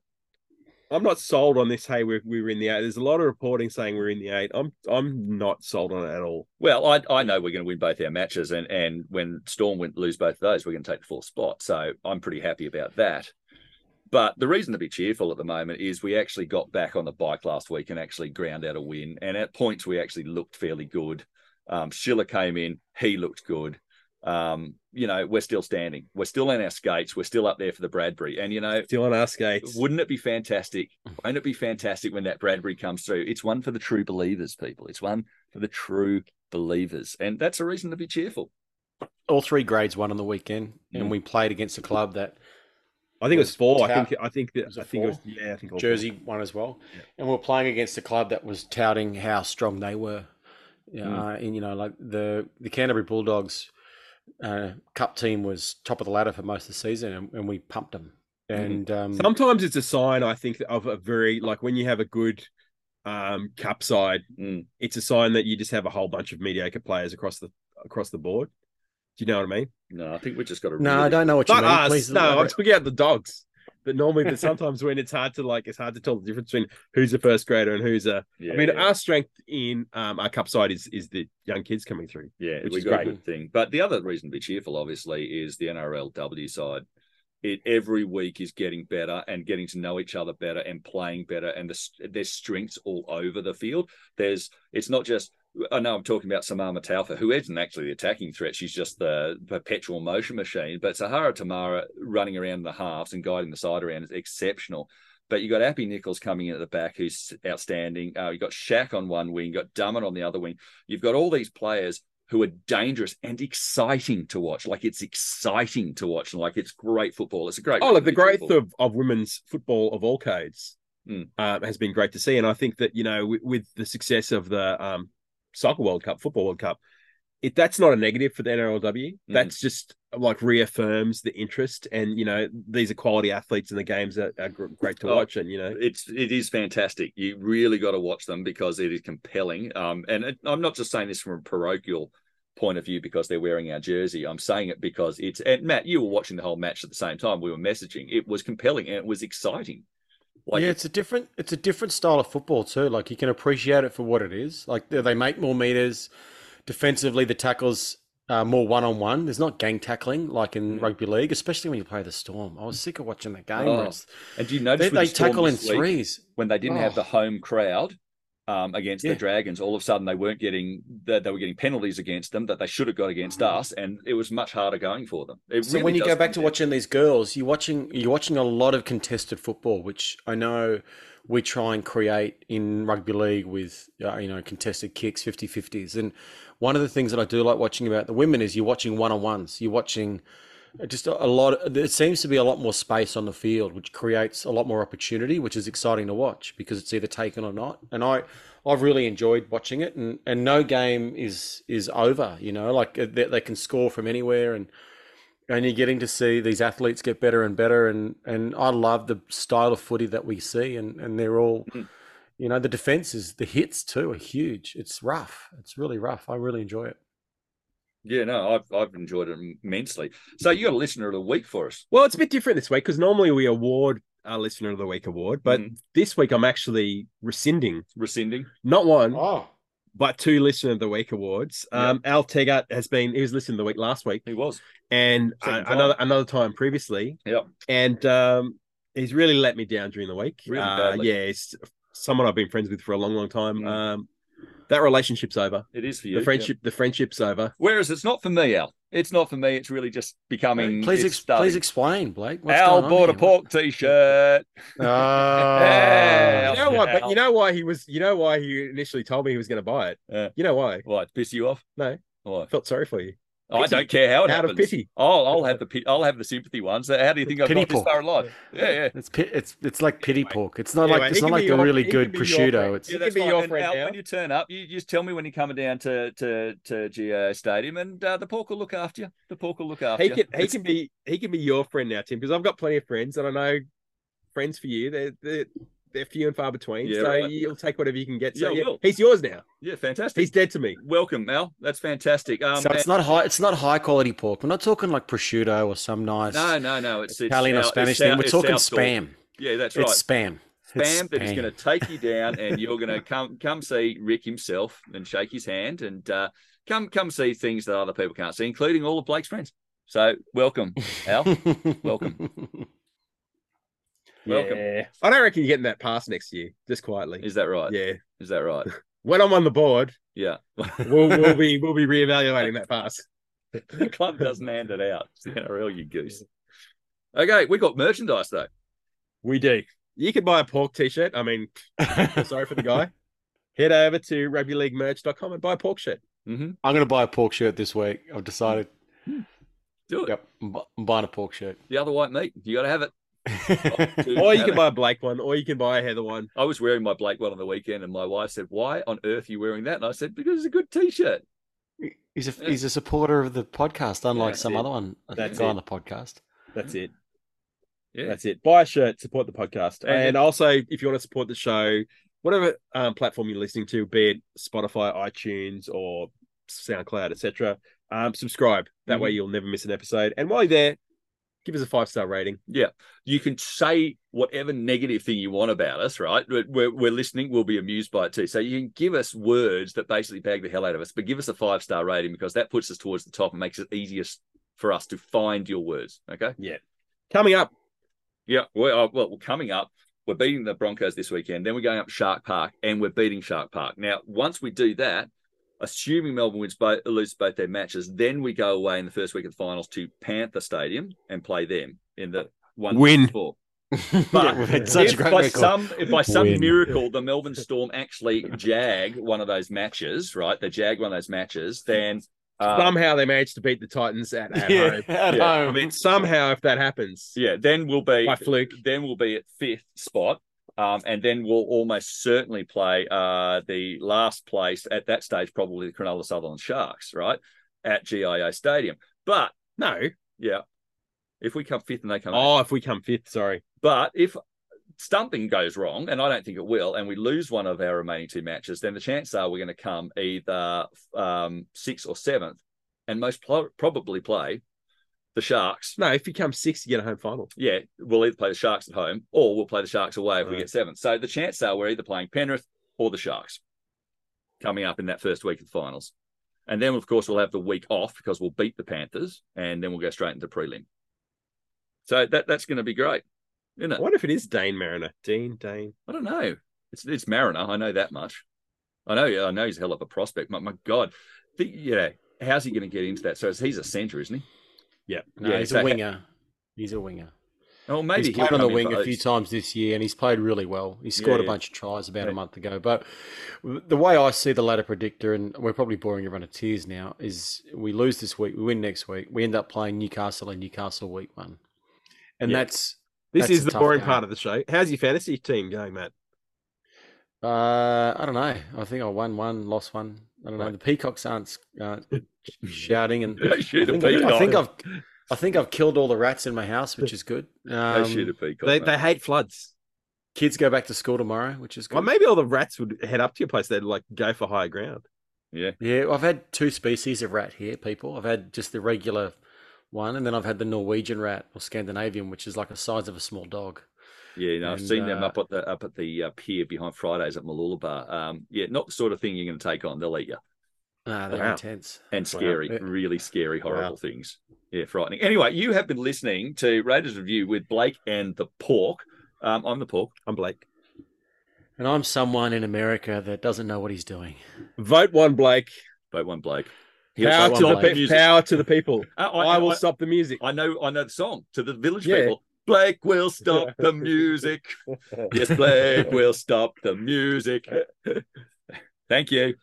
I'm not sold on this. Hey, we're we're in the eight. There's a lot of reporting saying we're in the eight. I'm I'm not sold on it at all. Well, I I know we're going to win both our matches, and and when Storm win, lose both of those, we're going to take the fourth spot. So I'm pretty happy about that. But the reason to be cheerful at the moment is we actually got back on the bike last week and actually ground out a win. And at points we actually looked fairly good. Um, Schiller came in, he looked good. Um, you know, we're still standing. We're still in our skates. We're still up there for the Bradbury. And you know, Still on our skates. wouldn't it be fantastic? Won't it be fantastic when that Bradbury comes through? It's one for the true believers, people. It's one for the true believers. And that's a reason to be cheerful. all three grades won on the weekend, Mm. and we played against a club that I think it was four. I think. I think that. Was I think it was. Yeah, I think all Jersey won as well, Yeah. and we we're playing against a club that was touting how strong they were. Yeah, Mm. uh, and you know, like the the Canterbury Bulldogs uh, Cup team was top of the ladder for most of the season, and, and we pumped them. Mm-hmm. And um, Sometimes it's a sign, I think, of a very like when you have a good um cup side, Mm. it's a sign that you just have a whole bunch of mediocre players across the across the board. Do you know what I mean? No, I think we just got to. no, really, I don't know what you Not mean. us. Please no, I'm elaborate. speaking out the dogs. But normally, but sometimes when it's hard to like, it's hard to tell the difference between who's a first grader and who's a. Yeah, I mean, yeah. our strength in um, our cup side is is the young kids coming through. Yeah, which is a good thing. But the other reason to be cheerful, obviously, is the NRLW side. It every week is getting better and getting to know each other better and playing better, and the, there's strengths all over the field. There's it's not just. I know I'm talking about Simaima Taufa, who isn't actually the attacking threat. She's just the perpetual motion machine. But Zahara Temara running around the halves and guiding the side around is exceptional. But you got Apii Nicholls coming in at the back, who's outstanding. Uh, you got Shaq on one wing, got Dummett on the other wing. You've got all these players who are dangerous and exciting to watch. Like it's exciting to watch, and like it's great football. It's a great. Oh, look, the growth football. of, of women's football of all codes Mm. um, has been great to see, and I think that you know with, with the success of the um, soccer World Cup, football World Cup, it that's not a negative for the NRLW. That's just like reaffirms the interest, and you know these are quality athletes, and the games are, are great to Oh, watch, and you know it's it is fantastic. You really got to watch them because it is compelling. Um, and it, I'm not just saying this from a parochial point of view because they're wearing our jersey. I'm saying it because it's and Matt, you were watching the whole match at the same time. We were messaging. It was compelling and it was exciting. Like yeah, it's a different it's a different style of football too. Like you can appreciate it for what it is. Like they they make more meters. Defensively, the tackles are more one on one. There's not gang tackling like in mm. rugby league, especially when you play the Storm. I was sick of watching that game. Oh. And do you notice they, with they the Storm tackle in week, threes. when they didn't have Oh. the home crowd um, against Yeah. the Dragons? All of a sudden, they weren't getting they, they were getting penalties against them that they should have got against us, and it was much harder going for them. It So really when you go back to watching these girls, you're watching you're watching a lot of contested football, which I know we try and create in rugby league with uh, you know contested kicks, 50-50s. And one of the things that I do like watching about the women is you're watching one on ones. You're watching just a, a lot. Of, there seems to be a lot more space on the field, which creates a lot more opportunity, which is exciting to watch because it's either taken or not. And I I've really enjoyed watching it, and and no game is is over. You know, like uh, they, they can score from anywhere and and you're getting to see these athletes get better and better and and I love the style of footy that we see and and they're all you know the defenses the hits too are huge it's rough it's really rough I really enjoy it Yeah, no, I've I've enjoyed it immensely. So you got a listener of the week for us. Well, it's a bit different this week because normally we award our listener of the week award, but Mhm. this week I'm actually rescinding Rescinding. not one, oh but two listener of the week awards. Yeah. Um, Al Tegart has been he was listener of the week last week He was. and uh, another another time previously, Yep. and um, he's really let me down during the week. Really uh, badly. yeah, it's someone I've been friends with for a long, long time. Mm. Um, that relationship's over. It is for you. The yeah. friendship, the friendship's over. Whereas it's not for me, Al. It's not for me. It's really just becoming. please ex- please explain Blake what's Al going on bought a pork t-shirt. Ah. You know what? But you know why he was. You know why he initially told me he was going to buy it. Yeah. You know why? What? Piss you off? No, What? I felt sorry for you. I don't care how it Out of happens. pity. Oh, I'll have the pit. I'll have the sympathy ones. How do you think I've Pity got this pork. far in life? Yeah, yeah. it's pi- it's it's like pity Anyway. pork it's not Anyway, like he it's not like be the really he good can be prosciutto it's Yeah, Yeah, can be your And friend now. when you turn up, you just tell me when you're coming down to to to GA Stadium, and uh, the pork will look after you. The pork will look after He you. can. He It's- can be. He can be your friend now, Tim, because I've got plenty of friends, and I know friends for you. They're they're, they're few and far between. Yeah, so right. you'll take whatever you can get. So Yeah, yeah, he's yours now. Yeah, fantastic. He's dead to me. Welcome, Al. That's fantastic. Um, so it's and- not high it's not high quality pork we're not talking like prosciutto or some nice No, no, no. It's, it's Italian or Al- Spanish thing we're talking spam Yeah, that's right. it's spam It's spam that is going to take you down, and you're going to come come see Rick himself and shake his hand, and uh, come come see things that other people can't see, including all of Blake's friends. So welcome, Al. welcome. Welcome. Yeah. I don't reckon you're getting that pass next year. Just quietly. Is that right? Yeah. Is that right? When I'm on the board, Yeah. we'll we'll be we'll be reevaluating that pass. the club doesn't hand it out. It's the NRL, you goose. Okay, we got merchandise though. We do. You can buy a pork t-shirt. I mean, sorry for the guy. Head over to rugbyleaguemerch.com and buy a pork shirt. Mm-hmm. I'm going to buy a pork shirt this week. I've decided. Do it. Yep, I'm buying a pork shirt. The other white meat, you got to have it. Dude, Or you can buy a Blake one, or you can buy a Heather one. I was wearing my Blake one on the weekend, and my wife said, "Why on earth are you wearing that?" And I said, "Because it's a good T-shirt." He's a he's a supporter of the podcast, unlike That's some it. other one That's on the podcast. That's it. Yeah, That's it. Buy a shirt, support the podcast. And- And, also, if you want to support the show, whatever um, platform you're listening to, be it Spotify, iTunes, or SoundCloud, etc., um, subscribe. That way, you'll never miss an episode. And while you're there, give us a five star rating. yeah. You can say whatever negative thing you want about us, right? We're, we're, listening. We'll be amused by it too. So you can give us words that basically bag the hell out of us, but give us a five star rating because that puts us towards the top and makes it easiest for us to find your words. Okay. Yeah. Coming up, Yeah. Well, uh, well, coming up, we're beating the Broncos this weekend. Then we're going up Shark Park and we're beating Shark Park. Now, once we do that, assuming Melbourne wins both, loses both their matches, then we go away in the first week of the finals to Panther Stadium and play them in the one Win. Four. yeah, we've had a if great by record. some if by some Win. miracle the Melbourne Storm actually jag one of those matches, right? They jag one of those matches, then uh, somehow they managed to beat the Titans at, at yeah, home. at Yeah, home. I mean, somehow, if that happens, yeah, then we'll be by fluke, then we'll be at fifth spot. Um, and then we'll almost certainly play uh, the last place at that stage, probably the Cronulla Sutherland Sharks, right? At GIO Stadium. But no. yeah, if we come fifth and they come. Oh, if we come fifth, sorry. But if something goes wrong, and I don't think it will, and we lose one of our remaining two matches, then the chances are we're going to come either um, sixth or seventh and most pl- probably play the Sharks. No, if you come sixth, you get a home final. Yeah, we'll either play the Sharks at home or we'll play the Sharks away if we get seventh. So the chances are we're either playing Penrith or the Sharks coming up in that first week of the finals. And then, of course, we'll have the week off because we'll beat the Panthers and then we'll go straight into prelim. So that that's going to be great, isn't I it? wonder if it is Dane Mariner. Dean, Dane. I don't know. It's it's Mariner. I know that much. I know. Yeah, I know he's a hell of a prospect. My, my God, the, yeah. How's he going to get into that? So he's a centre, isn't he? Yeah. No, Yeah, he's so- a winger. He's a winger. Oh, maybe he's played on the wing a few times this year, and he's played really well. He scored Yeah, a bunch of tries about Yeah. a month ago. But the way I see the ladder predictor, and we're probably boring everyone to tears now, is we lose this week, we win next week, we end up playing Newcastle in Newcastle week one, and Yeah. that's This That's is the boring game. part of the show. How's your fantasy team going, Matt? uh, I don't know. I think I won one, lost one. I don't know. Right. The peacocks aren't uh, shouting, and Don't shoot a I think, I think I've I think I've killed all the rats in my house, which is good. They Um, shoot a peacock. They, they hate floods. kids go back to school tomorrow, which is good. Well, maybe all the rats would head up to your place. They'd like go for higher ground. yeah. Yeah, I've had two species of rat here, people. I've had just the regular one, and then I've had the Norwegian rat or Scandinavian, which is like the size of a small dog. Yeah, no, I've And, seen them uh, up at the up at the uh, pier behind Fridays at Mooloolaba. Um, yeah, not the sort of thing you're going to take on. They'll eat you. Ah, they're Wow. intense. and scary, Yeah. really scary, horrible Wow. things. Yeah, frightening. Anyway, you have been listening to Raiders Review with Blake and the Pork. Um, I'm the Pork. I'm Blake. And I'm someone in America that doesn't know what he's doing. Vote one, Blake. Vote one Blake. Power He'll to stop the Blake. pe- power to the people. Uh, I, will stop the music. I know. I know the song to the village Yeah. people. Blake will stop the music. yes, Blake will stop the music. Thank you.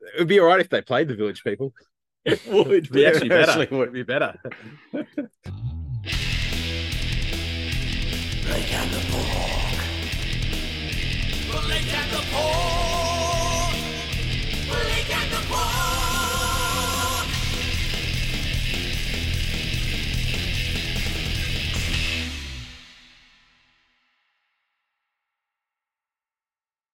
It would be all right if they played the village people. It would It'd be actually better. Actually would. It'd be better. Blake and the Pork. Blake and the Pork.